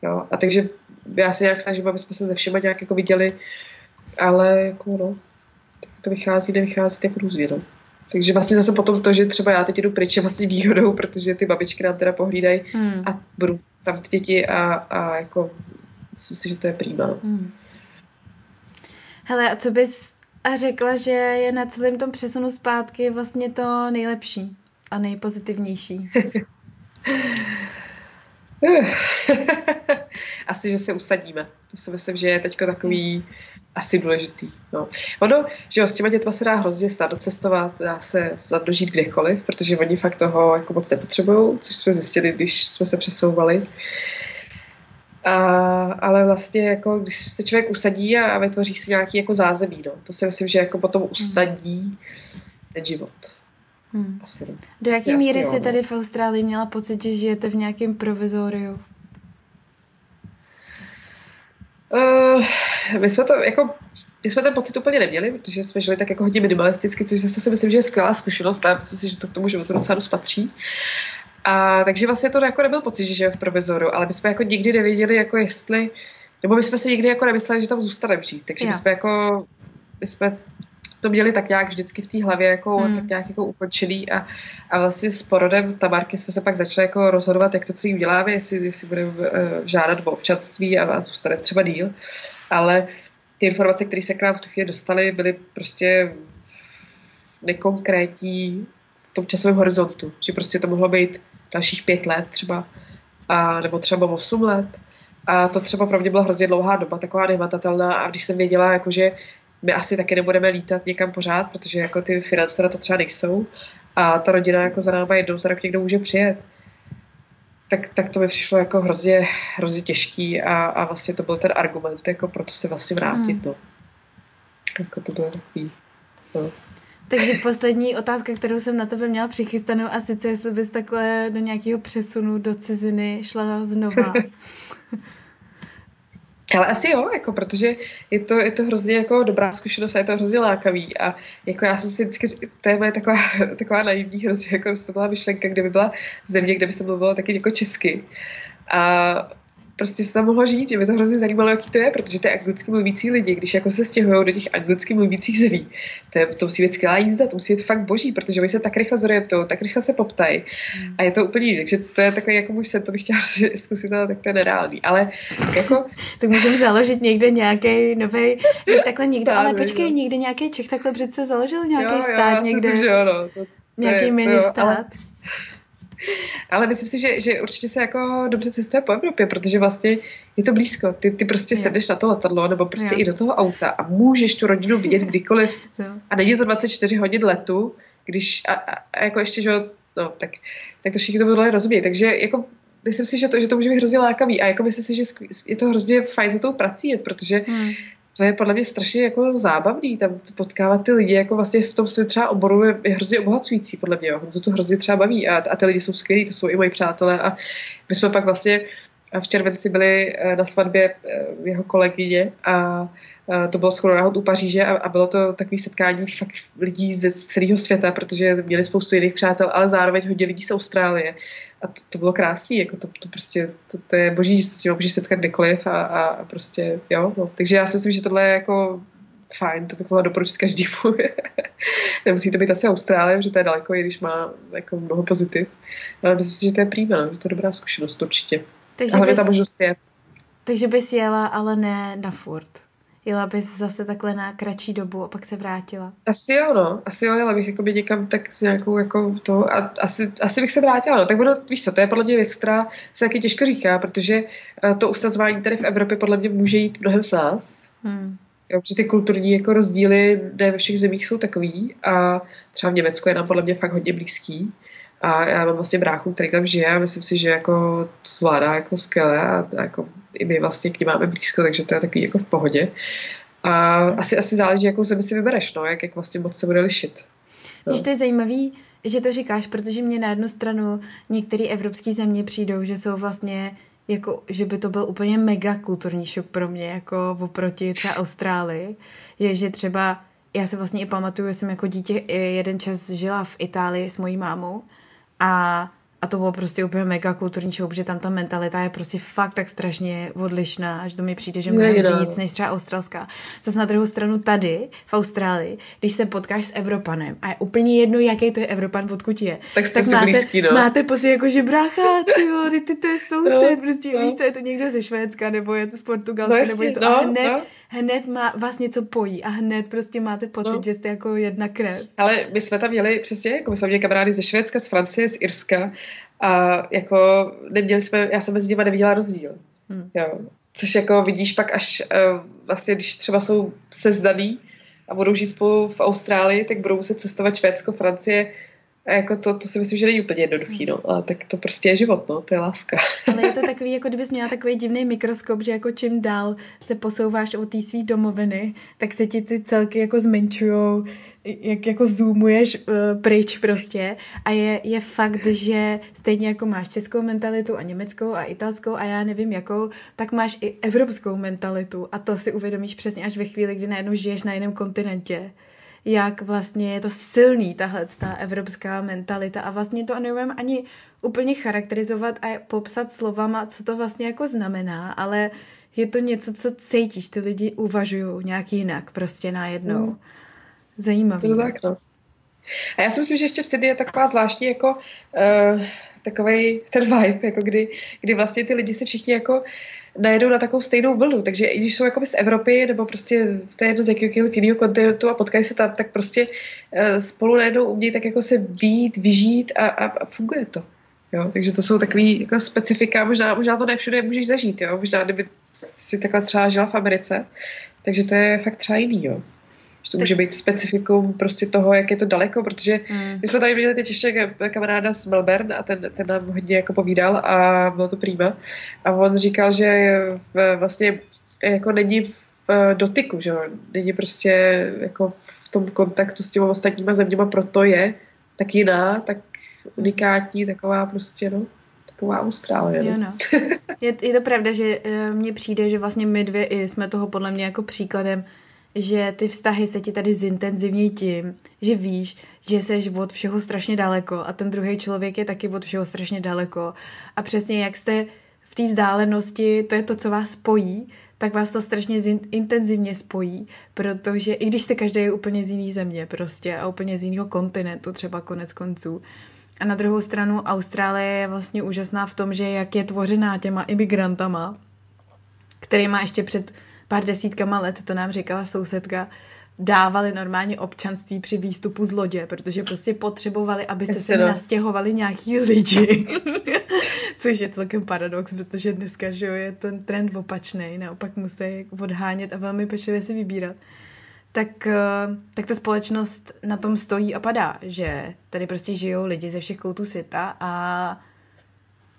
Jo, a takže já se nějak snažím, aby jsme se ze všema nějak jako viděli, ale jako no, to vychází, nevychází tak různě, no. Takže vlastně zase potom to, že třeba já teď jdu pryč je vlastně výhodou, protože ty babičky nám teda pohlídají hmm. a budu tam ty děti a, a jako myslím si, že to je prýma. No. Hmm. Hele, a co bys řekla, že je na celém tom přesunu zpátky vlastně to nejlepší a nejpozitivnější? Asi, že se usadíme. To si myslím, že je teď takový asi důležitý. No. Ono, že jo, s těma dětma se dá hrozně snadno cestovat, dá se snadno žít kdekoliv, protože oni fakt toho jako moc nepotřebují, což jsme zjistili, když jsme se přesouvali. A, ale vlastně jako, když se člověk usadí a, a vytvoří si nějaký jako zázemí, no, to si myslím, že jako potom hmm. usadí ten život. Hmm. Asi, Do jaké míry jsi no. tady v Austrálii měla pocit, že žijete v nějakém provizoriu? Uh, my jsme to jako my jsme ten pocit úplně neměli, protože jsme žili tak jako hodně minimalisticky, což zase si myslím, že je skvělá zkušenost a myslím si, že to k tomu životu docela dost patří. A takže vlastně to jako nebyl pocit, že žijeme v provizoru, ale my jsme jako nikdy nevěděli, jako jestli, nebo my jsme si nikdy jako nemysleli, že tam zůstaneme žít. Takže yeah. my jsme jako, my jsme to měli tak nějak vždycky v té hlavě jako, hmm. tak nějak jako ukončený a, a vlastně s porodem Tamarky jsme se pak začali jako rozhodovat, jak to celý uděláme, jestli, jestli budeme uh, žádat o občanství a, a zůstane třeba díl. Ale ty informace, které se k nám v tu chvíli dostaly, byly prostě nekonkrétní v tom časovém horizontu. Že prostě to mohlo být dalších pět let třeba, a, nebo třeba osm let. A to třeba pro mě byla hrozně dlouhá doba, taková nehmatatelná. A když jsem věděla, jako, že my asi taky nebudeme lítat někam pořád, protože jako ty finance na to třeba nejsou a ta rodina jako za náma jednou za rok někdo může přijet. Tak, tak to mi přišlo jako hrozně, hrozně těžký a, a vlastně to byl ten argument, jako proto se vlastně vrátit, hmm. no. Jako to bylo takový, no. Takže poslední otázka, kterou jsem na tebe měla přichystanou, a sice jestli bys takhle do nějakého přesunu do ciziny šla znova. Ale asi jo, jako, protože je to, je to hrozně jako dobrá zkušenost a je to hrozně lákavý. A jako já jsem si vždycky, to je moje taková, taková naivní hrozně, jako to byla myšlenka, kde by byla země, kde by se mluvilo taky jako česky. A prostě se tam mohlo žít, že mě to hrozně zajímalo, jaký to je, protože ty anglicky mluvící lidi, když jako se stěhují do těch anglicky mluvících zemí, to, je, to musí být skvělá jízda, to musí být fakt boží, protože oni se tak rychle zorientují, tak rychle se poptají a je to úplně takže to je takový jako můj sen, to bych chtěla zkusit, ale tak to je nereálný, ale jako... tak můžeme založit někde nějaký nový, takhle někdo, ale počkej, no. někde nějaký Čech takhle přece založil nějaký jo, stát jo, někde, myslím, že jo, no. to, to nějaký je, mini stát. Ale ale myslím si, že, že určitě se jako dobře cestuje po Evropě, protože vlastně je to blízko. Ty, ty prostě jo. sedneš na to letadlo nebo prostě jo. i do toho auta a můžeš tu rodinu vidět kdykoliv. Jo. A není to 24 hodin letu, když a, a, a jako ještě, že no, tak, tak to všichni to bylo rozumět. Takže jako myslím si, že to, že to může být hrozně lákavý a jako myslím si, že je to hrozně fajn za tou prací jet, protože hmm to je podle mě strašně jako zábavný, tam potkávat ty lidi jako vlastně v tom svém třeba oboru je, je hrozně obohacující podle mě, Honzo to hrozně třeba baví a, a ty lidi jsou skvělí, to jsou i moji přátelé a my jsme pak vlastně v červenci byli eh, na svatbě eh, jeho kolegyně a to bylo skoro náhod u Paříže a, a bylo to takové setkání fakt lidí ze celého světa, protože měli spoustu jiných přátel, ale zároveň hodně lidí z Austrálie. A to, to bylo krásné, jako to, to prostě, to, to, je boží, že se s tím můžeš setkat kdekoliv a, a prostě, jo, no. Takže já si myslím, že tohle je jako fajn, to bych mohla doporučit každému. Nemusí to být asi Austrálie, protože to je daleko, i když má jako mnoho pozitiv. Ale myslím si, že to je prýma, no, že to je dobrá zkušenost určitě. Takže A hlavně bys, ta možnost je. Takže bys jela, ale ne na furt. Jela bys zase takhle na kratší dobu a pak se vrátila? Asi jo, no. Asi jo, jela bych jako by někam tak s nějakou jako to a asi, asi bych se vrátila, no. Tak ono, víš co, to je podle mě věc, která se taky těžko říká, protože eh, to usazování tady v Evropě podle mě může jít mnohem z nás. Hmm. Jo, protože ty kulturní jako rozdíly ne ve všech zemích jsou takový a třeba v Německu je nám podle mě fakt hodně blízký. A já mám vlastně bráchu, který tam žije a myslím si, že jako to zvládá jako skvěle a, a jako i my vlastně k ní máme blízko, takže to je takový jako v pohodě. A asi, asi záleží, jakou zemi si vybereš, no, jak, jak vlastně moc se bude lišit. No. Víš, to je zajímavý, že to říkáš, protože mě na jednu stranu některé evropské země přijdou, že jsou vlastně jako, že by to byl úplně mega kulturní šok pro mě, jako oproti třeba Austrálii, je, že třeba já se vlastně i pamatuju, že jsem jako dítě jeden čas žila v Itálii s mojí mámou a a to bylo prostě úplně mega kulturní show, protože tam ta mentalita je prostě fakt tak strašně odlišná, že to mi přijde, že mnohem no. víc než třeba australská. Zase na druhou stranu tady, v Austrálii, když se potkáš s Evropanem a je úplně jedno, jaký to je Evropan, odkud je, tak, tak máte, blízký, no. máte pocit jako, že brácha, ty, jo, ty, ty to je soused, no, prostě no. víš, co je to někdo ze Švédska, nebo je to z Portugalska, no, nebo něco, no, a hned, no hned má, vás něco pojí a hned prostě máte pocit, no. že jste jako jedna krev. Ale my jsme tam měli přesně, jako my jsme měli kamarády ze Švédska, z Francie, z Irska a jako neměli jsme, já jsem mezi nimi neviděla rozdíl. Hmm. Jo. Což jako vidíš pak až uh, vlastně, když třeba jsou sezdaný a budou žít spolu v Austrálii, tak budou muset cestovat Švédsko, Francie, a jako to, to si myslím, že není úplně jednoduchý, no. A tak to prostě je život, no. To je láska. Ale je to takový, jako kdybys měla takový divný mikroskop, že jako čím dál se posouváš od té svý domoviny, tak se ti ty celky jako zmenšujou, jak jako zoomuješ uh, pryč prostě a je, je fakt, že stejně jako máš českou mentalitu a německou a italskou a já nevím jakou, tak máš i evropskou mentalitu a to si uvědomíš přesně až ve chvíli, kdy najednou žiješ na jiném kontinentě jak vlastně je to silný, tahle ta evropská mentalita a vlastně to neumím ani úplně charakterizovat a popsat slovama, co to vlastně jako znamená, ale je to něco, co cítíš, ty lidi uvažují nějak jinak prostě najednou. Mm. Zajímavý. To tak, no. A já si myslím, že ještě v Sydney je taková zvláštní jako uh, takový ten vibe, jako kdy, kdy vlastně ty lidi se všichni jako najedou na takovou stejnou vlnu. Takže i když jsou jako z Evropy nebo prostě v té jedno z jakéhokoliv jiného kontinentu a potkají se tam, tak prostě uh, spolu najednou umějí tak jako se být, vyžít a, a, a funguje to. Jo, takže to jsou takový jako specifika, možná, možná to ne všude můžeš zažít, jo, možná kdyby si takhle třeba žila v Americe, takže to je fakt třeba jiný, jo. Že to může být specifikum prostě toho, jak je to daleko, protože mm. my jsme tady měli teď ještě kamaráda z Melbourne a ten, ten nám hodně jako povídal a bylo to prýma. A on říkal, že vlastně jako není v dotyku, že není prostě jako v tom kontaktu s těmi ostatníma zeměma, proto je tak jiná, tak unikátní, taková prostě, no, taková Austrálie. No. no. Je, je to pravda, že uh, mně přijde, že vlastně my dvě i jsme toho podle mě jako příkladem, že ty vztahy se ti tady zintenzivní tím, že víš, že jsi od všeho strašně daleko a ten druhý člověk je taky od všeho strašně daleko. A přesně jak jste v té vzdálenosti, to je to, co vás spojí, tak vás to strašně intenzivně spojí, protože i když jste každý je úplně z jiné země prostě a úplně z jiného kontinentu, třeba konec konců. A na druhou stranu Austrálie je vlastně úžasná v tom, že jak je tvořená těma imigrantama, který má ještě před pár desítkama let, to nám říkala sousedka, dávali normálně občanství při výstupu z lodě, protože prostě potřebovali, aby se sem nastěhovali nějaký lidi. Což je celkem paradox, protože dneska že je ten trend opačný, naopak musí odhánět a velmi pečlivě si vybírat. Tak, eh, tak ta společnost na tom stojí a padá, že tady prostě žijou lidi ze všech koutů světa a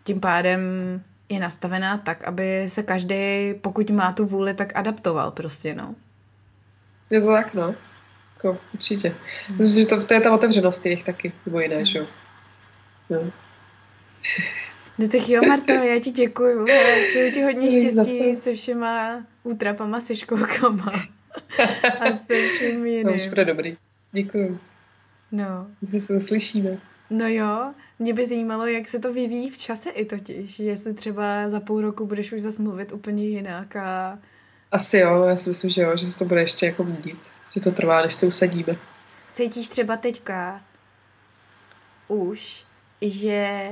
tím pádem je nastavená tak, aby se každý, pokud má tu vůli, tak adaptoval prostě, no. Je to tak, no. Jako, určitě. Myslím, že to, to je ta otevřenost jejich taky, nebo jiné, že jo. No. No tak jo, Marto, já ti děkuju. Přeju ti hodně štěstí se všema útrapama, se školkama a se všem jiným. To už bude dobrý. Děkuju. No. Zase se uslyšíme. No jo, mě by zajímalo, jak se to vyvíjí v čase i totiž, jestli třeba za půl roku budeš už zase mluvit úplně jinak a Asi jo, já si myslím, že jo, že se to bude ještě jako měnit. Že to trvá, než se usadíme. Cítíš třeba teďka už, že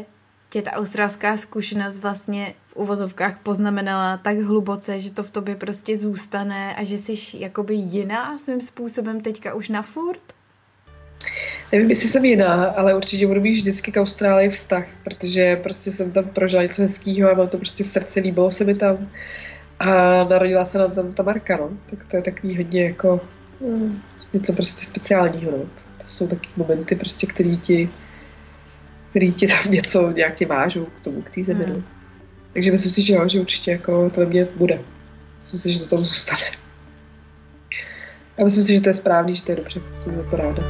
tě ta australská zkušenost vlastně v uvozovkách poznamenala tak hluboce, že to v tobě prostě zůstane a že jsi jakoby jiná svým způsobem teďka už na furt? Nevím, jestli jsem jiná, ale určitě budu mít vždycky k Austrálii vztah, protože prostě jsem tam prožila něco hezkého a mám to prostě v srdci, líbilo se mi tam. A narodila se nám tam ta Marka, no. Tak to je takový hodně jako mm, něco prostě speciálního, no. To jsou taky momenty prostě, který ti který ti tam něco nějak tě vážou k tomu, k té zemi. Hmm. No. Takže myslím si, že jo, že určitě jako to mě bude. Myslím si, že to tam zůstane. A myslím si, že to je správný, že to je dobře. Jsem za to ráda.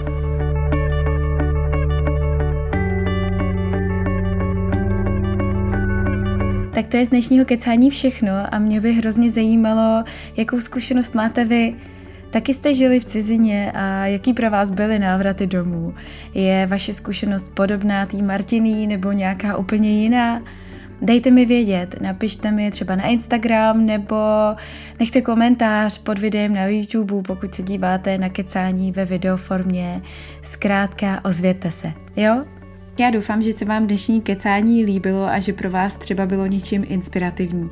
Tak to je z dnešního kecání všechno a mě by hrozně zajímalo, jakou zkušenost máte vy Taky jste žili v cizině a jaký pro vás byly návraty domů? Je vaše zkušenost podobná té Martiný nebo nějaká úplně jiná? Dejte mi vědět, napište mi třeba na Instagram nebo nechte komentář pod videem na YouTube, pokud se díváte na kecání ve videoformě. Zkrátka ozvěte se, jo? Já doufám, že se vám dnešní kecání líbilo a že pro vás třeba bylo něčím inspirativní.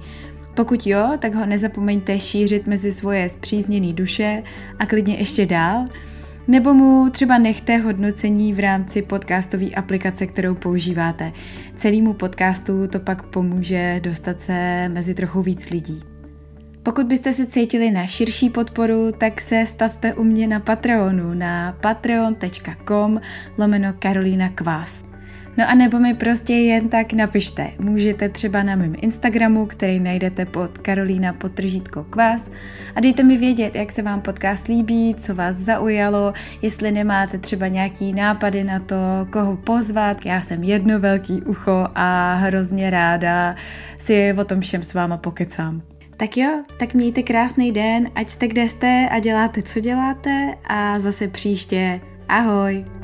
Pokud jo, tak ho nezapomeňte šířit mezi svoje zpřízněné duše a klidně ještě dál, nebo mu třeba nechte hodnocení v rámci podcastové aplikace, kterou používáte. Celému podcastu to pak pomůže dostat se mezi trochu víc lidí. Pokud byste se cítili na širší podporu, tak se stavte u mě na Patreonu na patreon.com lomeno Karolina Kvás. No a nebo mi prostě jen tak napište. Můžete třeba na mém Instagramu, který najdete pod Karolína potržítko kvás a dejte mi vědět, jak se vám podcast líbí, co vás zaujalo, jestli nemáte třeba nějaký nápady na to, koho pozvat. Já jsem jedno velký ucho a hrozně ráda si o tom všem s váma pokecám. Tak jo, tak mějte krásný den, ať jste kde jste a děláte, co děláte a zase příště. Ahoj!